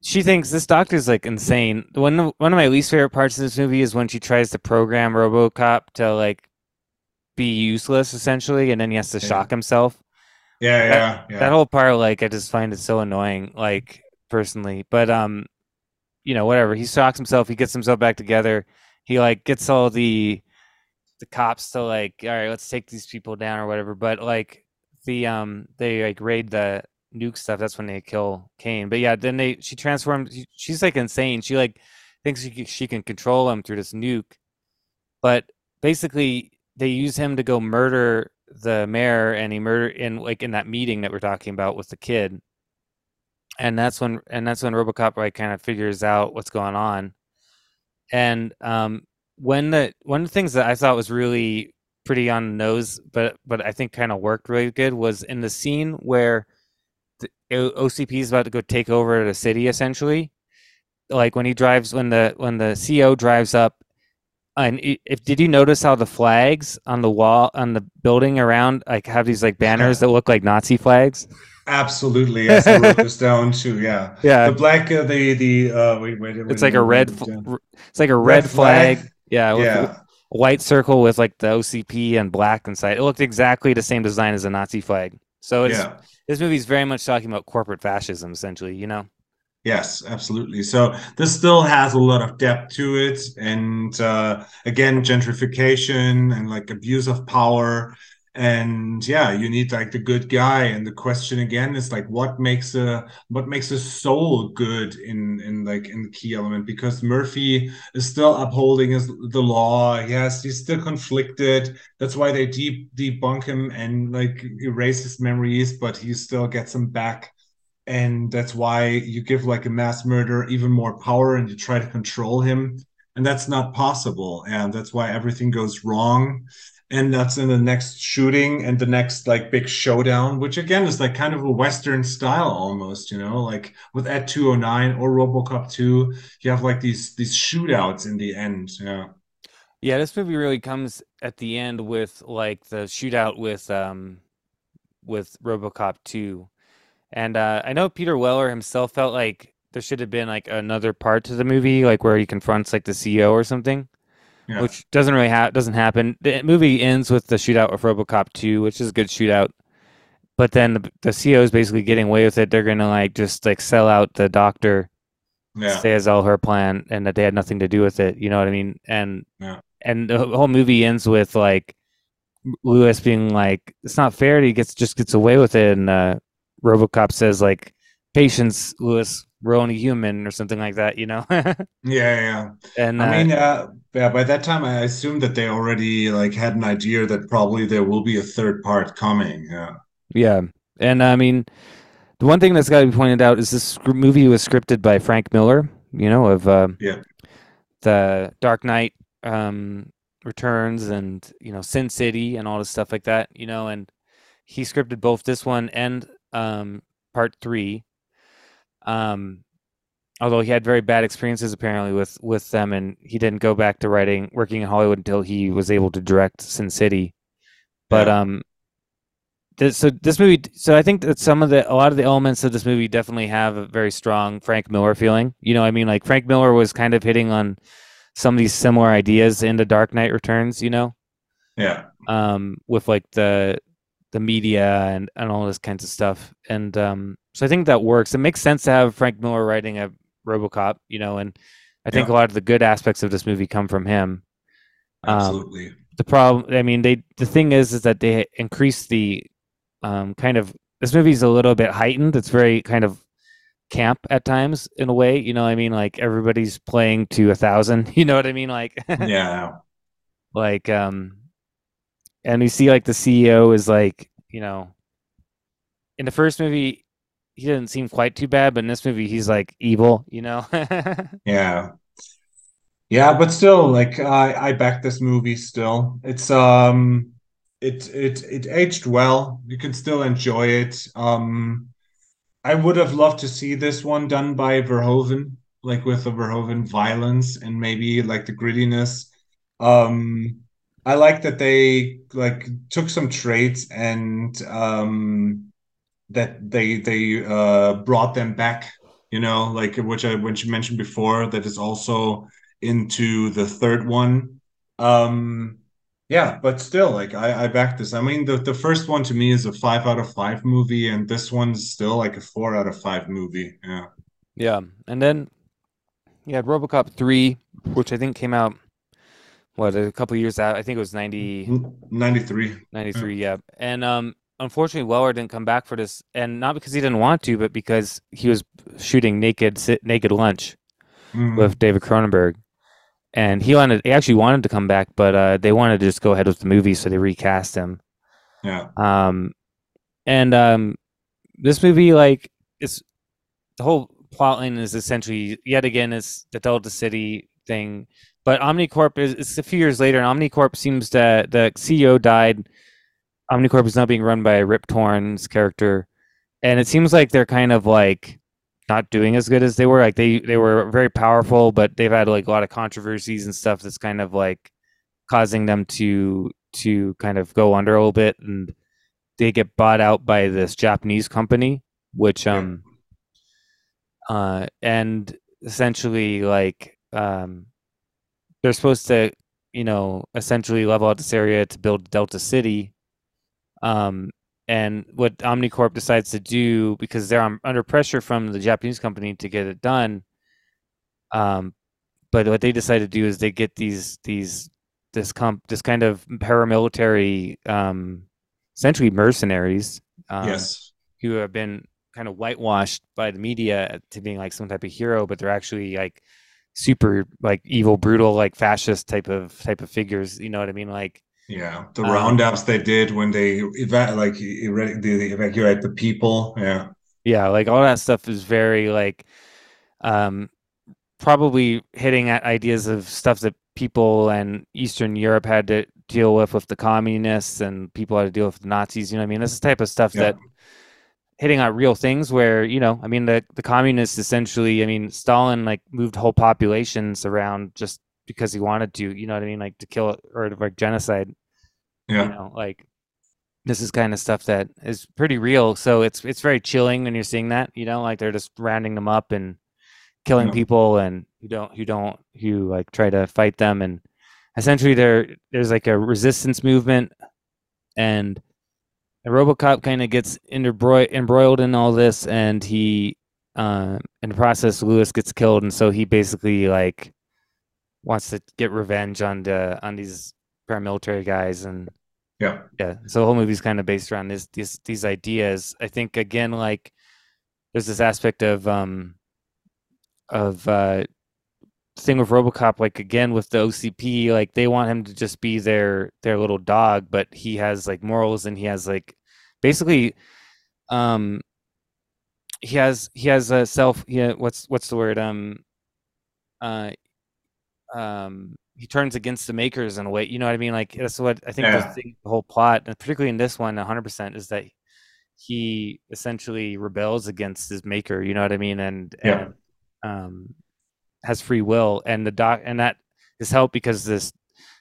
She thinks this doctor's like insane. One of, one of my least favorite parts of this movie is when she tries to program RoboCop to like be useless essentially, and then he has to shock himself Yeah, yeah, yeah. that whole part like i just find it so annoying like personally. But um you know whatever. He shocks himself he gets himself back together. He like gets all the the cops to like all right let's take these people down or whatever. But like the um they like raid the nuke stuff. That's when they kill kane but yeah then they she transforms she- she's like insane. She like thinks she, she can control him through this nuke. But basically they use him to go murder the mayor and he murder in like in that meeting that we're talking about with the kid. And that's when and that's when robocop like kind of figures out what's going on. And um when the one of the things that i thought was really pretty on the nose but but i think kind of worked really good was in the scene where the ocp is about to go take over the city essentially. Like when he drives when the when the co drives up and if did you notice how the flags on the wall on the building around like have these like banners that look like nazi flags Absolutely. Yes, I wrote this down too. Yeah. [LAUGHS] yeah The black, uh, the the uh, wait, wait, wait it's like a red fl- it's like a red, flag. yeah Yeah. a white circle with like the ocp and black inside it looked exactly the same design as a nazi flag so it's Yeah. this movie's very much talking about corporate fascism essentially you know Yes, absolutely. So this still has a lot of depth to it, and uh, again, gentrification and like abuse of power, and yeah you need like the good guy. And the question again is like what makes a what makes a soul good in in like in the key element? Because murphy is still upholding his the law. Yes he's still conflicted. That's why they deep debunk him and like erase his memories. But he still gets them back and that's why you give like a mass murderer even more power and you try to control him and that's not possible and that's why everything goes wrong and that's in the next shooting and the next like big showdown which again is like kind of a western style almost you know? Like with Ed 209 or robocop 2 you have like these these shootouts in the end yeah. Yeah this movie really comes at the end with like the shootout with um with robocop 2 and uh i know peter weller himself felt like there should have been like another part to the movie like where he confronts like the ceo or something yeah. which doesn't really ha- doesn't happen. The movie ends with the shootout with RoboCop 2, which is a good shootout. But then the, the CEO is basically getting away with it. They're gonna like just like sell out the doctor, yeah. say as all her plan, and that they had nothing to do with it. You know what I mean? And yeah. and the whole movie ends with like Lewis being like, "It's not fair." He gets just gets away with it, and uh, RoboCop says like, "Patience, Lewis we're only human or something like that, you know? [LAUGHS] yeah, yeah. And I uh, mean, uh, yeah, by that time, I assumed that they already like had an idea that probably there will be a third part coming. Yeah. Yeah. And I mean, the one thing that's got to be pointed out is this movie was scripted by Frank Miller, you know, of uh, yeah. the Dark Knight um, Returns and, you know, Sin City and all this stuff like that, you know, and he scripted both this one and um, part three um, although he had very bad experiences apparently with with them, and he didn't go back to writing working in Hollywood until he was able to direct Sin City. But yeah. um, this, so this movie, so I think that some of the a lot of the elements of this movie definitely have a very strong Frank Miller feeling. You know, I mean, like Frank Miller was kind of hitting on some of these similar ideas in the Dark Knight Returns. You know, yeah, um, with like the the media and and all this kinds of stuff, and um, so I think that works. It makes sense to have Frank Miller writing a RoboCop, you know, and I think yeah. a lot of the good aspects of this movie come from him. Um, Absolutely. Um, the problem, I mean, they the thing is, is that they increase the um, kind of this movie's a little bit heightened. It's very kind of camp at times in a way. You know, I mean, like everybody's playing to a thousand. [LAUGHS] You know what I mean? Like, [LAUGHS] yeah, like um, and you see like the CEO is like, you know, in the first movie he didn't seem quite too bad, but in this movie he's like evil, you know. [LAUGHS] yeah. Yeah, but still, like I, I back this movie still. It's um it it it aged well. You can still enjoy it. Um I would have loved to see this one done by Verhoeven, like with the Verhoeven violence and maybe like the grittiness. Um I like that they like took some traits and um that they they uh, brought them back. You know, like which I which you mentioned before, that is also into the third one. Um, yeah, but still, like I, I back this. I mean, the the first one to me is a five out of five movie, and this one's still like a four out of five movie. Yeah. Yeah, and then you had RoboCop three, which I think came out what a couple years out. I think it was 90, 93. 93, yeah. yeah. And um unfortunately Weller didn't come back for this, and not because he didn't want to, but because he was shooting Naked Naked Lunch mm. with David Cronenberg, and he wanted he actually wanted to come back, but uh, they wanted to just go ahead with the movie, so they recast him. Yeah. Um, and um, this movie like it's the whole plotline is essentially yet again is the Delta City thing. But Omnicorp is it's a few years later, and Omnicorp seems to the CEO died. Omnicorp is now being run by Rip Torn's character, and it seems like they're kind of like not doing as good as they were. Like they they were very powerful, but they've had like a lot of controversies and stuff that's kind of like causing them to to kind of go under a little bit, and they get bought out by this Japanese company, which um uh and essentially like um they're supposed to you know essentially level out this area to build Delta City um, and what Omnicorp decides to do because they're on, under pressure from the Japanese company to get it done. Um, but what they decide to do is they get these these this comp this kind of paramilitary um, essentially mercenaries. Um, yes, who have been kind of whitewashed by the media to being like some type of hero, but they're actually like super like evil, brutal, like fascist type of type of figures. You know what I mean? Like yeah, the um, roundups they did when they eva- like they evacuate the people. Yeah, yeah, like all that stuff is very like um probably hitting at ideas of stuff that people and Eastern Europe had to deal with with the communists and people had to deal with the Nazis. You know, what I mean, this is type of stuff yeah. that hitting on real things where you know, I mean, the the communists essentially, I mean, Stalin like moved whole populations around just because he wanted to. You know what I mean? Like to kill or to, like genocide. Yeah. You know, like this is kind of stuff that is pretty real. So it's it's very chilling when you're seeing that. You know, like they're just rounding them up and killing yeah. people and who don't who don't who like try to fight them and essentially there there's like a resistance movement and and RoboCop kind of gets embroiled, embroiled in all this, and he, uh, in the process, Lewis gets killed, and so he basically like wants to get revenge on the on these paramilitary guys, and yeah, yeah. So the whole movie's kind of based around this these these ideas. I think again, like there's this aspect of um of uh thing with RoboCop, like again with the OCP, like they want him to just be their their little dog, but he has like morals and he has like basically, um, he has he has a self. Yeah, what's what's the word? Um, uh, um, he turns against the makers in a way. You know what I mean? Like that's what I think yeah. the, the whole plot, and particularly in this one, 100 percent is that he essentially rebels against his maker. You know what I mean? And yeah. and um has free will, and the doc and that is helped because this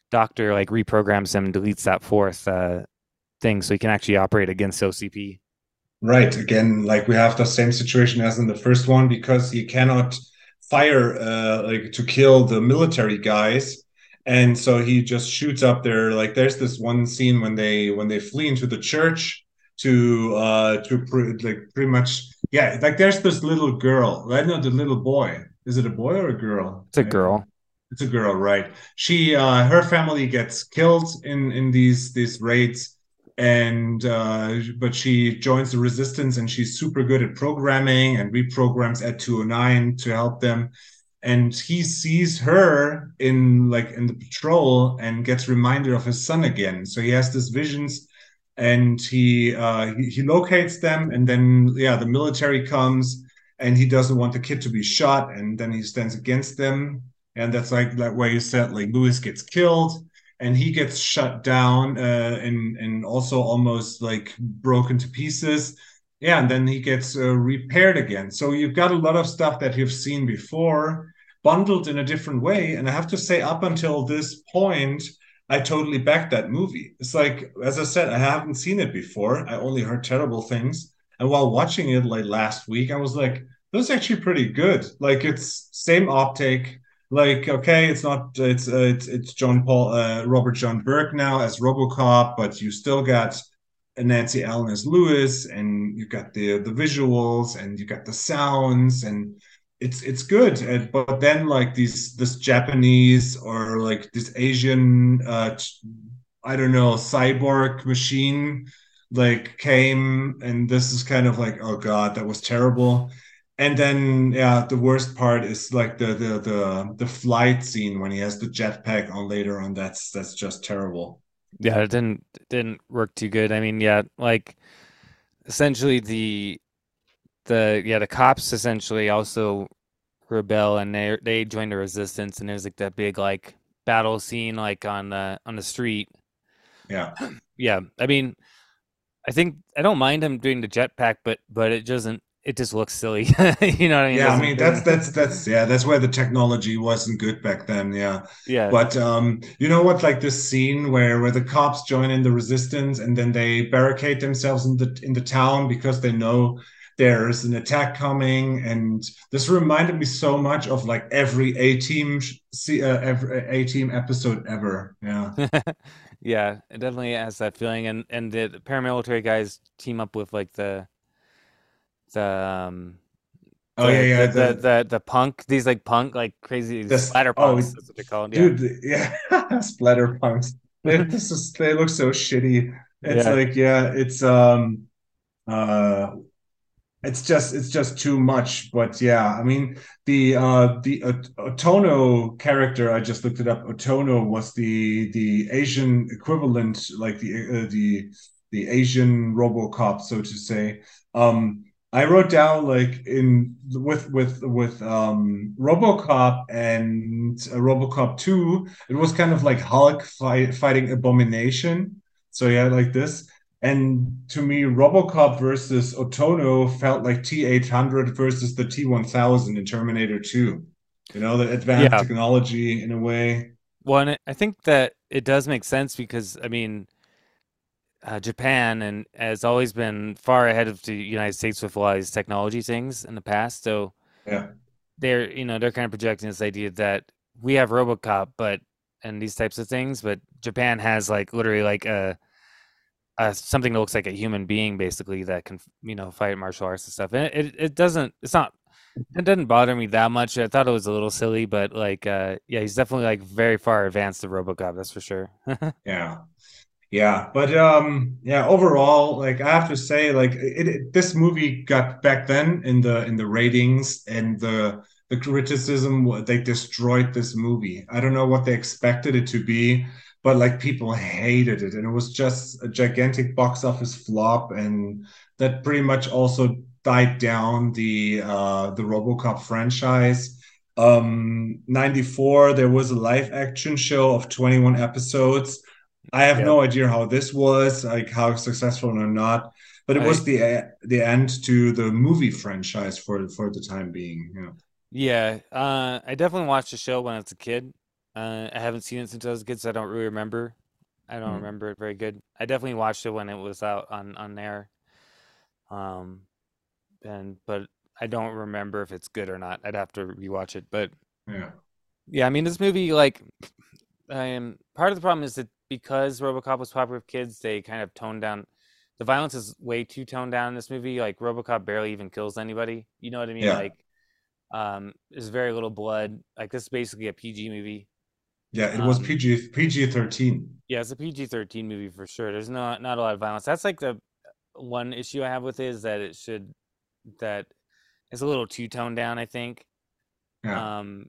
doctor like reprograms him and deletes that fourth uh, thing, so he can actually operate against OCP. Right. Again, like we have the same situation as in the first one because he cannot fire uh, like to kill the military guys and so he just shoots up there like there's this one scene when they when they flee into the church to uh to pre- like pretty much yeah like there's this little girl right no the little boy is it a boy or a girl? It's a girl. It's a girl, right? She, uh, her family gets killed in in these these raids, and uh, but she joins the resistance, and she's super good at programming and reprograms Ed 209 to help them. And he sees her in like in the patrol and gets reminded of his son again. So he has these visions and he, uh, he he locates them and then yeah the military comes and he doesn't want the kid to be shot and then he stands against them and that's like that way you said like lewis gets killed and he gets shut down uh, and and also almost like broken to pieces. Yeah and then he gets uh, repaired again. So you've got a lot of stuff that you've seen before bundled in a different way. And i have to say up until this point i totally backed that movie. It's like as i said i haven't seen it before. I only heard terrible things. And while watching it like last week, I was like, this is actually pretty good. Like it's same optic. Like okay, it's not it's uh, it's it's John Paul uh, Robert John Burke now as RoboCop, but you still got Nancy Allen as Lewis, and you got the the visuals, and you got the sounds, and it's it's good. And, but then like these this Japanese or like this Asian uh, I don't know cyborg machine like came and this is kind of like oh god that was terrible and then yeah the worst part is like the the the the flight scene when he has the jetpack on later on that's that's just terrible. Yeah it didn't it didn't work too good. I mean yeah like essentially the the yeah the cops essentially also rebel and they they join the resistance and there's like that big like battle scene like on the on the street. Yeah. [CLEARS THROAT] Yeah i mean I think I don't mind him doing the jetpack, but but it doesn't. It just looks silly. [LAUGHS] you know what I mean? Yeah, I mean that's that's that's yeah, that's where the technology wasn't good back then. Yeah, yeah. But um, you know what? Like this scene where where the cops join in the resistance and then they barricade themselves in the in the town because they know there's an attack coming and this reminded me so much of like every a team see uh, every a team episode ever yeah [LAUGHS] Yeah, it definitely has that feeling, and and the paramilitary guys team up with like the the um Oh the, yeah, yeah. The, the, the, the punk, these like punk, like crazy the, splatter oh, punks. Oh, that's what they call them. Dude, [LAUGHS] yeah, splatter punks. They, [LAUGHS] this is they look so shitty. it's Yeah. like yeah, it's um uh it's just it's just too much. But yeah, I mean the uh the Ot- Otomo character, I just looked it up. Otomo was the the Asian equivalent, like the uh, the the Asian RoboCop, so to say. Um, I wrote down like in with with with um RoboCop and uh, RoboCop 2, it was kind of like Hulk fight, fighting Abomination. So yeah, like this. And to me, RoboCop versus Otomo felt like T800 versus the T1000 in Terminator 2. You know, the advanced Yeah. technology in a way. Well, and I think that it does make sense because I mean, uh, Japan and has always been far ahead of the United States with a lot of these technology things in the past. So Yeah. they're you know they're kind of projecting this idea that we have RoboCop, but and these types of things, but Japan has like literally like a, a something that looks like a human being basically that can you know fight martial arts and stuff. And it it doesn't it's not it doesn't bother me that much. I thought it was a little silly, but like uh yeah, he's definitely like very far advanced to RoboCop. That's for sure. [LAUGHS] Yeah. Yeah, but um yeah, overall, like I have to say like it, it this movie got back then in the in the ratings and the the criticism they destroyed this movie. I don't know what they expected it to be, but like people hated it and it was just a gigantic box office flop and that pretty much also died down the uh the RoboCop franchise. Um 94 there was a live action show of 21 episodes I have Yep. no idea how this was, like how successful or not, but it was I- the the end to the movie franchise for for the time being. Yeah. Yeah, uh, I definitely watched the show when I was a kid. Uh, I haven't seen it since I was a kid, so I don't really remember. I don't Hmm. remember it very good. I definitely watched it when it was out on on there. Um, and but I don't remember if it's good or not. I'd have to rewatch it. But Yeah. yeah, I mean, this movie, like, I am part of the problem is that because RoboCop was popular with kids, they kind of toned down. The violence is way too toned down in this movie. Like RoboCop barely even kills anybody. You know what I mean? Yeah. Like, um, there's very little blood. Like this is basically a PG movie. Yeah, it was Um, PG PG thirteen. Yeah, it's a PG-13 movie for sure. There's not not a lot of violence. That's like the one issue I have with it is that it should that it's a little too toned down. I think. Yeah. Um,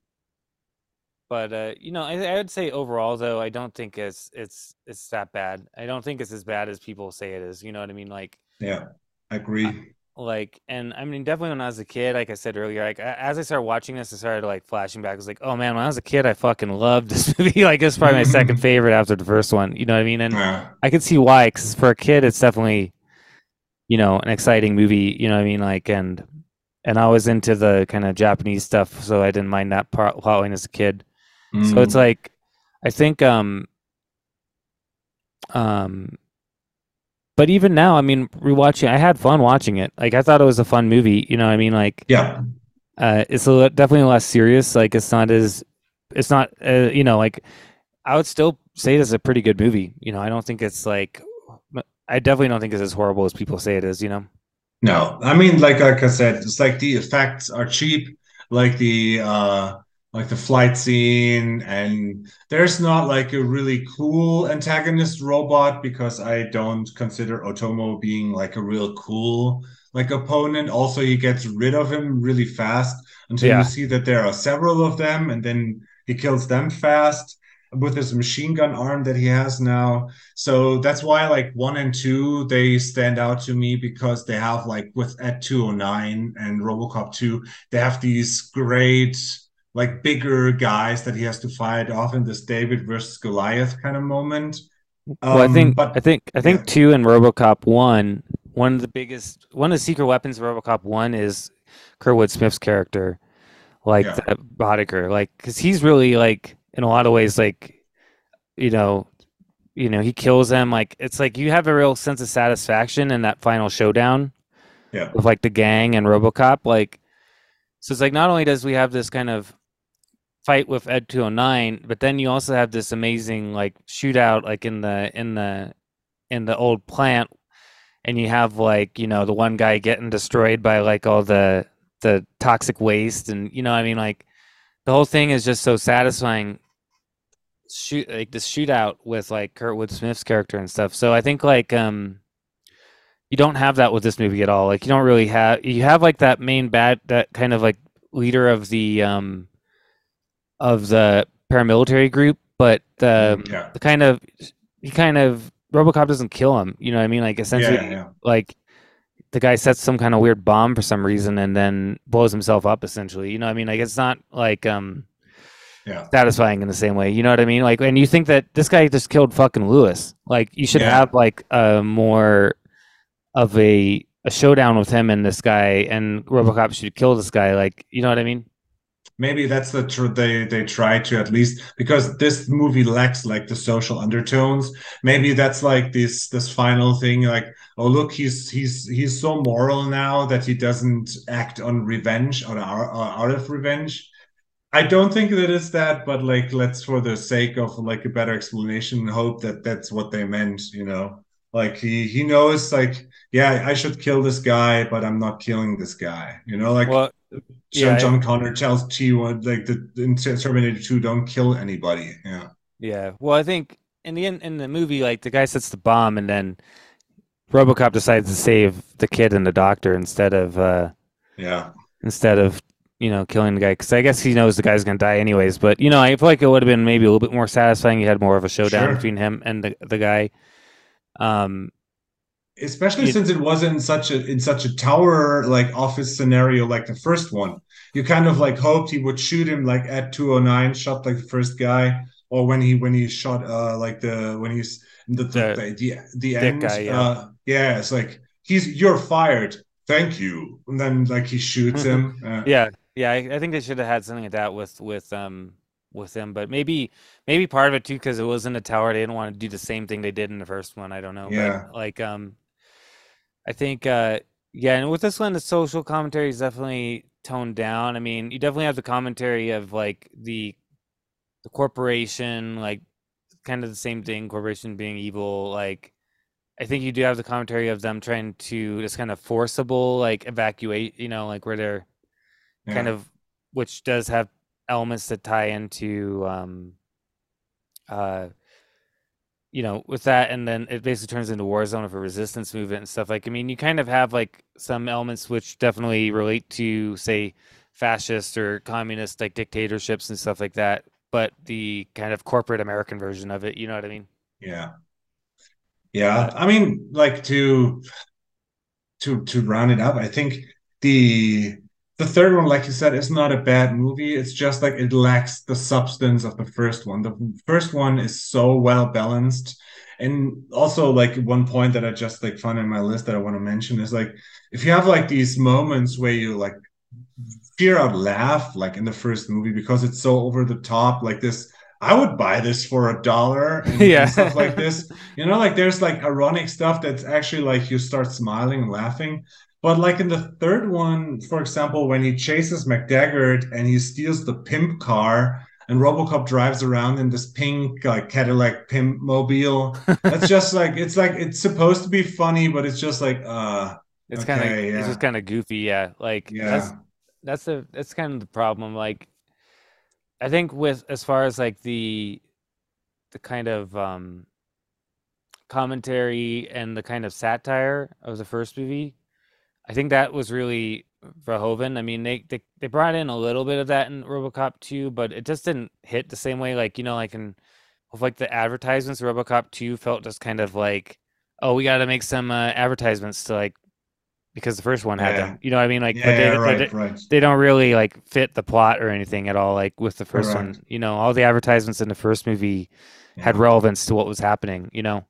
but uh, you know, I, I would say overall though, I don't think it's it's it's that bad. I don't think it's as bad as people say it is. You know what I mean? Like Yeah. I agree. like, and I mean, definitely when I was a kid, like I said earlier, like as I started watching this, I started like flashing back. I was like, oh man, when I was a kid, I fucking loved this [LAUGHS] movie. like it's probably my second [LAUGHS] favorite after the first one. You know what I mean? And Yeah. I can see why, because for a kid, it's definitely, you know, an exciting movie. You know what I mean? Like, and and I was into the kind of Japanese stuff, so I didn't mind that part plot line as a kid. So it's Mm. like, I think, um, um, but even now, I mean, rewatching, I had fun watching it. Like, I thought it was a fun movie. You know what I mean? Like, yeah. uh, it's a, definitely less serious. Like, it's not as, it's not, uh, you know, like, I would still say it's a pretty good movie. You know, I don't think it's like, I definitely don't think it's as horrible as people say it is. You know? No, I mean, like like I said, it's like the effects are cheap, like the uh like the flight scene, and there's not like a really cool antagonist robot because I don't consider Otomo being like a real cool like opponent. Also, he gets rid of him really fast until Yeah. you see that there are several of them, and then he kills them fast with his machine gun arm that he has now. So that's why like one and two they stand out to me because they have like with Ed 209 and RoboCop 2, they have these great like bigger guys that he has to fight off in this David versus Goliath kind of moment. well, I Um, think, but I think, I think yeah. two in RoboCop one, one of the biggest, one of the secret weapons of RoboCop one is Kurtwood Smith's character, like Yeah. the Boddicker, like because he's really like in a lot of ways like, you know, you know he kills them. Like it's like you have a real sense of satisfaction in that final showdown yeah, with like the gang and RoboCop. Like, so it's like not only does we have this kind of fight with Ed 209, but then you also have this amazing like shootout like in the in the in the old plant, and you have like you know the one guy getting destroyed by like all the the toxic waste, and you know I mean like the whole thing is just so satisfying shoot like the shootout with like Kurtwood Smith's character and stuff. So I think like um you don't have that with this movie at all. Like you don't really have you have like that main bad that kind of like leader of the um of the paramilitary group, but the Yeah. the kind of he kind of RoboCop doesn't kill him. You know what I mean? Like essentially, Yeah, yeah. like the guy sets some kind of weird bomb for some reason and then blows himself up. Essentially, you know what I mean? Like it's not like um Yeah. satisfying in the same way. You know what I mean? Like, and you think that this guy just killed fucking Lewis. Like, you should Yeah. have like a more of a a showdown with him and this guy, and RoboCop should kill this guy. Like, you know what I mean? Maybe that's the tr- they they try to at least because this movie lacks like the social undertones. Maybe that's like this this final thing like oh look he's he's he's so moral now that he doesn't act on revenge or out of revenge. I don't think that is that but like let's for the sake of like a better explanation hope that that's what they meant you know? Like he he knows like yeah i should kill this guy but i'm not killing this guy you know? Like Well, John, Yeah, John Connor tells T1 like the in Terminator 2 don't kill anybody. Yeah. yeah. Well, I think in the in, in the movie, like the guy sets the bomb, and then RoboCop decides to save the kid and the doctor instead of uh Yeah. instead of you know killing the guy because I guess he knows the guy's gonna die anyways. But you know, I feel like it would have been maybe a little bit more satisfying. You had more of a showdown Sure. between him and the the guy. Um, Especially You- since it wasn't in such a in such a tower like office scenario like the first one. You kind of like hoped he would shoot him like Ed 209, shot like the first guy, or when he when he shot uh like the when he's the the The the, the, the end. guy, yeah. Uh yeah, it's like he's you're fired. Thank you. And then like he shoots him. Uh, Yeah, yeah. I, I think they should have had something like that with with um with him, but maybe maybe part of it too because it was in the tower. They didn't want to do the same thing they did in the first one. I don't know. Yeah. But like um, I think uh yeah, and with this one, the social commentary is definitely toned down. I mean, you definitely have the commentary of like the the corporation, like kind of the same thing, corporation being evil. Like I think you do have the commentary of them trying to just kind of forcible like evacuate, you know, like where they're kind of which does have elements that tie into um uh you know with that and then it basically turns into war zone of a resistance movement and stuff like i mean you kind of have like some elements which definitely relate to say fascist or communist like dictatorships and stuff like that but the kind of corporate american version of it you know what i mean Yeah. Yeah. I mean, like to to to round it up, I think the the third one, like you said, is not a bad movie. It's just like it lacks the substance of the first one. The first one is so well balanced. And also like one point that I just like found in my list that I want to mention is like if you have like these moments where you like fear out laugh like in the first movie because it's so over the top like this I would buy this for a dollar and, [LAUGHS] Yeah. and stuff like this. You know, like there's like ironic stuff that's actually like you start smiling and laughing. But like in the third one, for example, when he chases McDaggett and he steals the pimp car and Robocop drives around in this pink like Cadillac pimp mobile, it's [LAUGHS] just like it's like it's supposed to be funny, but it's just like uh it's kind of Okay, it's just kind of goofy yeah. Like that's that's the that's kind of the problem. Like i think with as far as like the the kind of um commentary and the kind of satire of the first movie i think that was really verhoeven. I mean they, they they brought in a little bit of that in robocop 2 but it just didn't hit the same way like you know like in with like the advertisements robocop 2 felt just kind of like oh we got to make some uh, advertisements to like because the first one had Yeah. them you know what i mean? Like but Yeah, they, they, right, di- right. they don't really like fit the plot or anything at all like with the first one. You know all the advertisements in the first movie had relevance to what was happening you know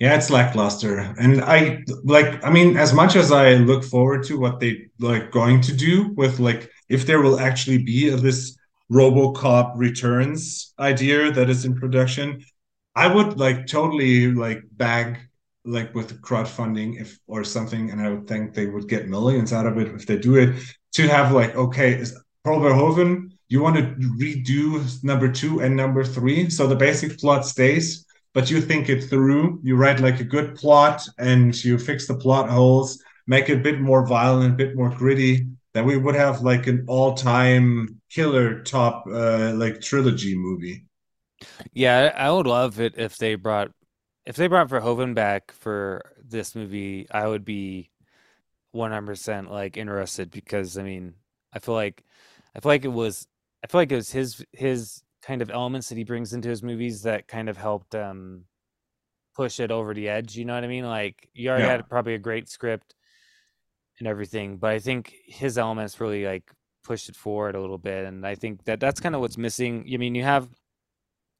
Yeah, it's lackluster. And I like, I mean, as much as I look forward to what they like going to do with like if there will actually be this RoboCop returns idea that is in production, I would like totally like bag like with crowdfunding if or something, and I would think they would get millions out of it if they do it to have like, okay, is Paul Verhoeven, you want to redo number two and number three, so the basic plot stays but you think it through. You write like a good plot and you fix the plot holes, make it a bit more violent, a bit more gritty. Then we would have like an all-time killer top uh, like trilogy movie. Yeah, I would love it if they brought if they brought Verhoeven back for this movie. I would be 100% like interested because I mean, I feel like I feel like it was I feel like it was his his kind of elements that he brings into his movies that kind of helped um push it over the edge, you know what I mean? Like you already Yeah, had probably a great script and everything, but I think his elements really like pushed it forward a little bit and I think that that's kind of what's missing. I mean, you have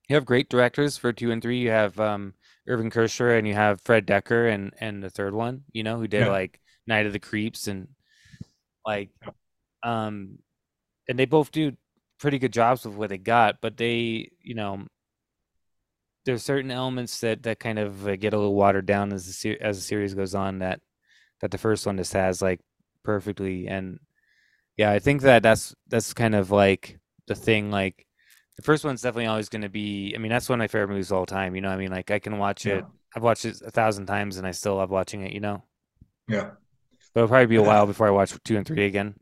you have great directors for 2 and 3. You have um Irvin Kershner and you have Fred Dekker and and the third one, you know, who did yeah, like Night of the Creeps and like um and they both do pretty good jobs with what they got, but they, you know, there's certain elements that that kind of uh, get a little watered down as the ser- as the series goes on that that the first one just has like perfectly and yeah, I think that that's that's kind of like the thing like the first one's definitely always going to be I mean that's one of my favorite movies of all time, you know I mean? Like I can watch yeah, it I've watched it a thousand times and I still love watching it, you know. yeah. But it'll probably be a while before I watch 2 and 3 again.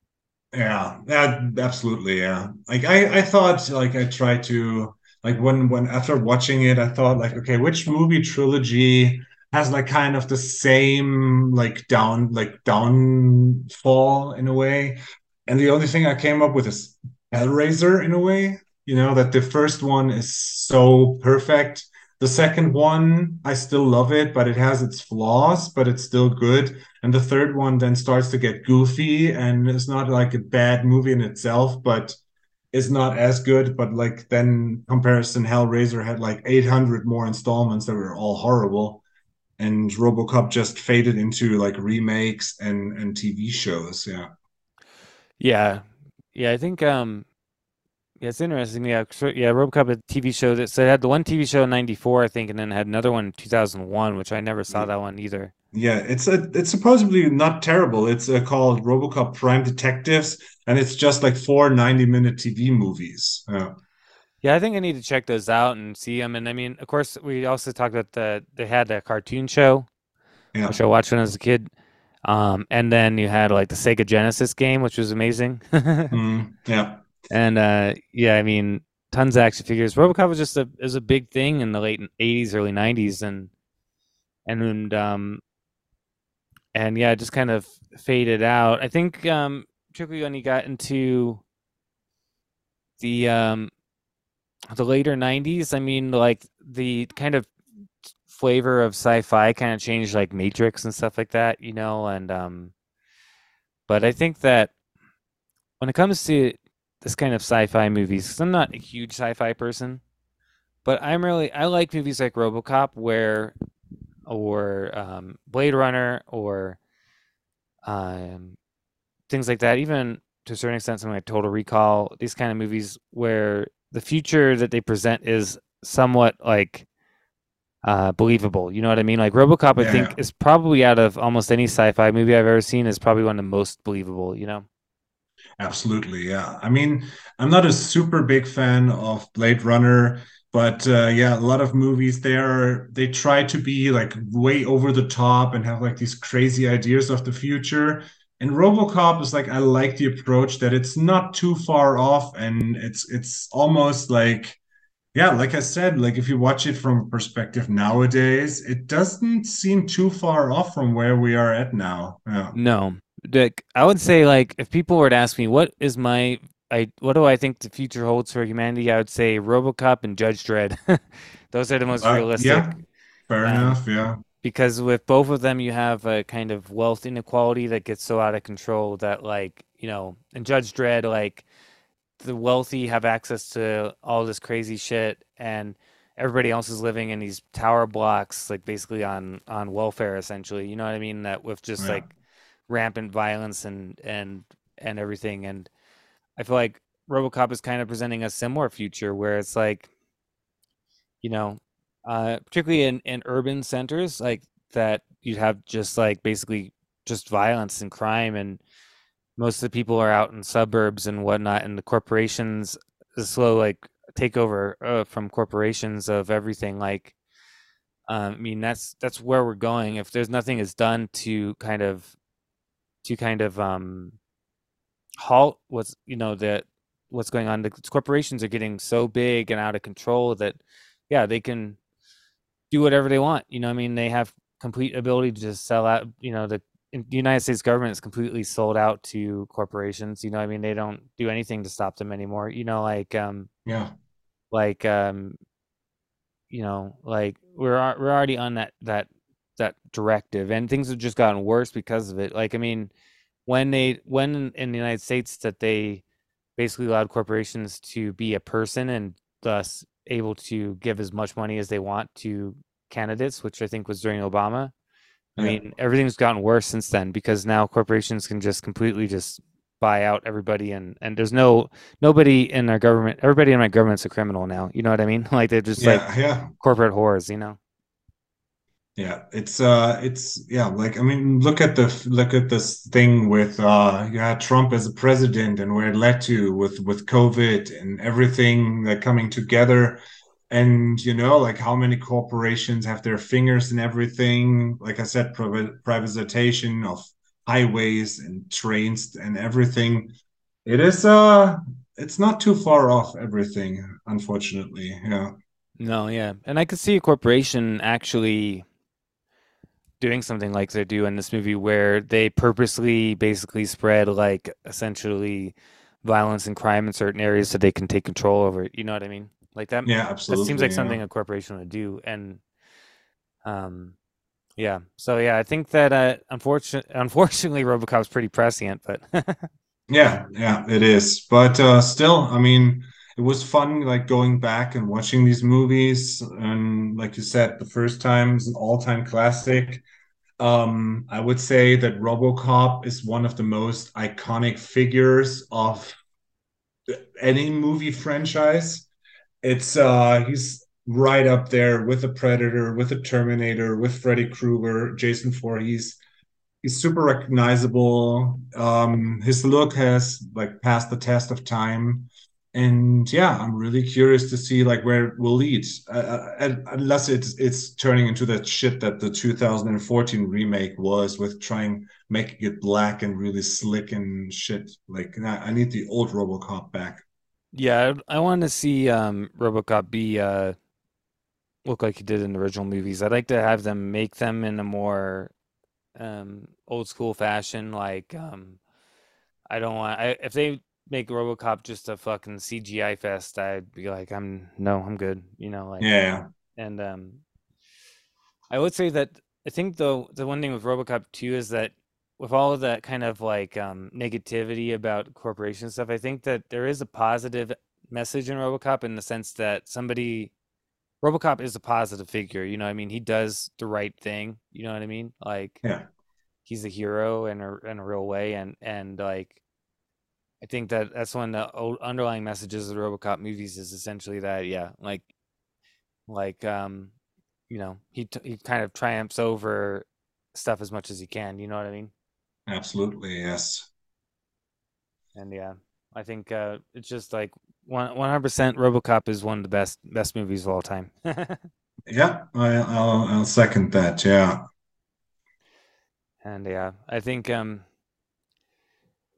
Yeah, that absolutely, yeah. Like I, I thought like I tried to like when when after watching it, I thought like, okay, which movie trilogy has like kind of the same like down like downfall in a way? And the only thing I came up with is Hellraiser in a way, you know, that the first one is so perfect. The second one, I still love it, but it has its flaws, but it's still good. And the third one then starts to get goofy and it's not like a bad movie in itself, but it's not as good. But like then comparison, Hellraiser had like 800 more installments that were all horrible. And RoboCop just faded into like remakes and and TV shows. Yeah. Yeah. Yeah, I think um Yeah, it's interesting. Yeah, so, yeah, RoboCop, a TV show that so it had the one TV show in '94, I think, and then had another one in 2001, which I never saw that one either. Yeah, it's a it's supposedly not terrible. It's uh, called RoboCop Prime Directives, and it's just like four 90 minute TV movies. Yeah. Yeah, I think I need to check those out and see them. And I mean, of course, we also talked about the they had a cartoon show, Yeah. which I watched when I was a kid. Um, and then you had like the Sega Genesis game, which was amazing. [LAUGHS] Mm, yeah. And uh, yeah, I mean, tons of action figures. RoboCop was just a is a big thing in the late '80s, early '90s, and and um, and yeah, it just kind of faded out. I think um, when he got into the um, the later '90s. I mean, like the kind of flavor of sci-fi kind of changed, like Matrix and stuff like that, you know. And um, but I think that when it comes to this kind of sci-fi movies, 'cause I'm not a huge sci-fi person, but I'm really I like movies like RoboCop, where or um, Blade Runner, or um, things like that. Even to a certain extent, something like Total Recall, these kind of movies where the future that they present is somewhat like uh, believable. You know what I mean? Like RoboCop, I Yeah. think is probably out of almost any sci-fi movie I've ever seen is probably one of the most believable. You know? Absolutely, yeah. I mean, I'm not a super big fan of Blade Runner, but uh, yeah, a lot of movies there they try to be like way over the top and have like these crazy ideas of the future. And RoboCop is like I like the approach that it's not too far off and it's it's almost like yeah, like I said, like if you watch it from a perspective nowadays, it doesn't seem too far off from where we are at now. Yeah. No, like I would say, like if people were to ask me what is my I what do I think the future holds for humanity, I would say RoboCop and Judge Dredd. [LAUGHS] Those are the most Uh, realistic. yeah, fair Um, enough. Yeah. because with both of them, you have a kind of wealth inequality that gets so out of control that, like, you know, in Judge Dredd, like the wealthy have access to all this crazy shit, and everybody else is living in these tower blocks, like basically on on welfare, essentially. You know what I mean? That with just Yeah. like rampant violence and and and everything. And I feel like RoboCop is kind of presenting a similar future where it's like, you know, uh, particularly in in urban centers, like that you'd have just like basically just violence and crime and most of the people are out in suburbs and whatnot, and the corporations, the slow like takeover uh, from corporations of everything. Like, um, I mean, that's that's where we're going. If there's nothing is done to kind of to kind of um halt what's you know the what's going on. The corporations are getting so big and out of control that, yeah, they can do whatever they want. You know, I mean, they have complete ability to just sell out. You know, the, the United States government is completely sold out to corporations. You know, I mean, they don't do anything to stop them anymore. You know, like um, yeah, like um, you know, like we're we're already on that that that directive, and things have just gotten worse because of it. Like, I mean, when they when in the United States that they basically allowed corporations to be a person and thus able to give as much money as they want to candidates, which I think was during Obama. I yeah. mean, everything's gotten worse since then because now corporations can just completely just buy out everybody and and there's no nobody in our government everybody in my government's a criminal now you know what i mean [LAUGHS] like they're just yeah, like yeah. corporate whores you know yeah it's uh it's yeah like i mean look at the look at this thing with uh had trump as a president and where it led to with with covid and everything like coming together. And you know like how many corporations have their fingers in everything. Like i said privatization of highways and trains and everything. It is uh it's not too far off everything unfortunately yeah. No yeah. And i could see a corporation actually doing something like they do in this movie where they purposely basically spread like essentially violence and crime in certain areas so they can take control over it you know what i mean like that yeah absolutely that seems like yeah. something a corporation would do and um yeah. So yeah, I think that uh, unfortunately, [LAUGHS] unfortunately, RoboCop's pretty prescient, but [LAUGHS] yeah, yeah, it is. But uh, still, I mean, it was fun, like going back and watching these movies. And like you said, the first time is an all-time classic. Um, I would say that RoboCop is one of the most iconic figures of any movie franchise. It's uh, he's right up there with the Predator, with the Terminator, with Freddy Krueger, Jason Voorhees. He's super recognizable. Um, his look has like passed the test of time, and yeah, I'm really curious to see like where it will lead. Uh, uh unless it's it's turning into that shit that the 2014 remake was, with trying making it black and really slick and shit. Like I need the old RoboCop back. Yeah, I want to see um, RoboCop be uh, look like he did in the original movies. I'd like to have them make them in a more um, old school fashion. Like, um, I don't want I, if they make RoboCop just a fucking CGI fest. I'd be like, I'm no, I'm good. You know, like yeah. And um, I would say that I think though the one thing with RoboCop 2 is that with all of that kind of like um, negativity about corporation stuff, I think that there is a positive message in RoboCop in the sense that somebody RoboCop is a positive figure. You know, I mean, he does the right thing. You know what I mean? Like, yeah, he's a hero in a in a real way, and and like, I think that that's one of the underlying messages of the RoboCop movies is essentially that, yeah, like, like, um, you know, he t- he kind of triumphs over stuff as much as he can. You know what I mean? Absolutely, yes. And yeah, I think uh, it's just like one hundred percent. RoboCop is one of the best best movies of all time. [LAUGHS] yeah, I, will I'll second that. Yeah, and yeah, I think um,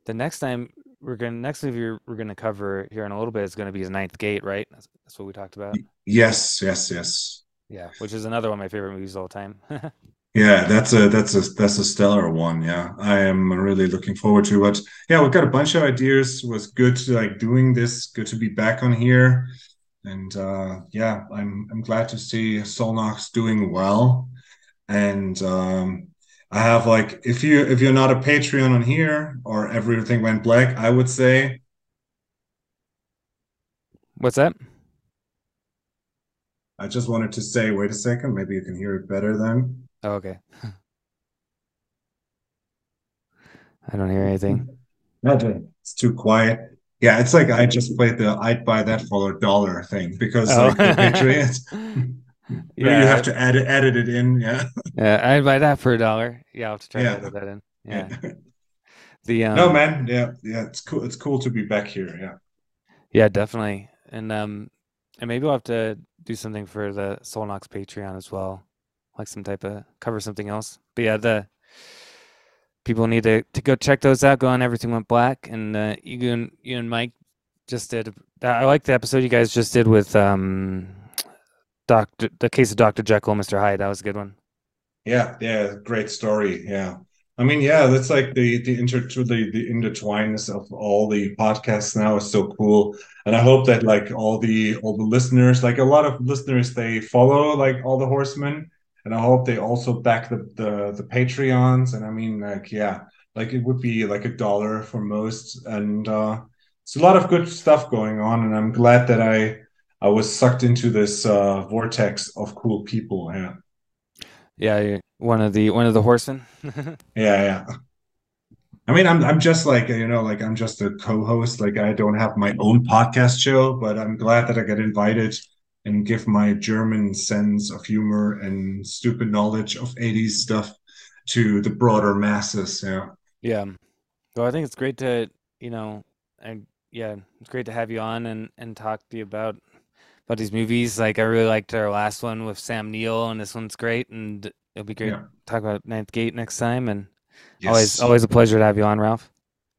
the next time we're gonna next movie we're gonna cover here in a little bit is gonna be his Ninth Gate, right? That's, that's what we talked about. Yes, yes, yes. Yeah, which is another one of my favorite movies of all time. [LAUGHS] Yeah, that's a that's a that's a stellar one. Yeah, I am really looking forward to it. Yeah, we've got a bunch of ideas. It was good to like doing this. Good to be back on here, and uh, yeah, I'm I'm glad to see Sol Nox doing well. And um, I have like if you if you're not a Patreon on here or everything went black, I would say. What's that? I just wanted to say, wait a second, maybe you can hear it better then. Oh, okay. [LAUGHS] I don't hear anything. Nothing. It's too quiet. Yeah, it's like I just played the I'd buy that for a dollar thing because oh. like the oh. [LAUGHS] Patriots. Yeah, you have to edit edit it in. Yeah. Yeah, I'd buy that for a dollar. Yeah, I'll have to try yeah. to edit that in. [LAUGHS] Yeah. the um, No man, yeah, yeah, it's cool. It's cool to be back here. Yeah. Yeah, definitely. And um and maybe we'll have to do something for the Sol Nox Patreon as well like some type of cover something else. But yeah, the people need to, to go check those out. Go on Everything Went Black, and uh, you and you and Mike just did. I like the episode you guys just did with um, Doctor, the case of Doctor Jekyll, Mister Hyde. That was a good one. Yeah, yeah, great story. Yeah, I mean, yeah, that's like the the inter the the intertwinedness of all the podcasts now is so cool, and I hope that like all the all the listeners, like a lot of listeners, they follow like all the horsemen, and I hope they also back the the the Patreons, and I mean, like, yeah, like it would be like a dollar for most, and uh, it's a lot of good stuff going on, and I'm glad that I I was sucked into this uh, vortex of cool people. Yeah. Yeah, one of the one of the horsemen. [LAUGHS] yeah, yeah. I mean, I'm I'm just like you know, like I'm just a co-host. Like I don't have my own podcast show, but I'm glad that I get invited and give my German sense of humor and stupid knowledge of 80s stuff to the broader masses. Yeah. Yeah. Well, I think it's great to you know, and yeah, it's great to have you on and and talk to you about about these movies. Like I really liked our last one with Sam Neill, and this one's great, and it'll be great yeah. to talk about Ninth Gate next time. And yes. always, always a pleasure to have you on, Ralph.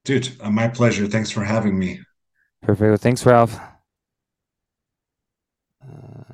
Dude, uh, my pleasure. Thanks for having me. Perfect. Well, thanks, Ralph. Uh...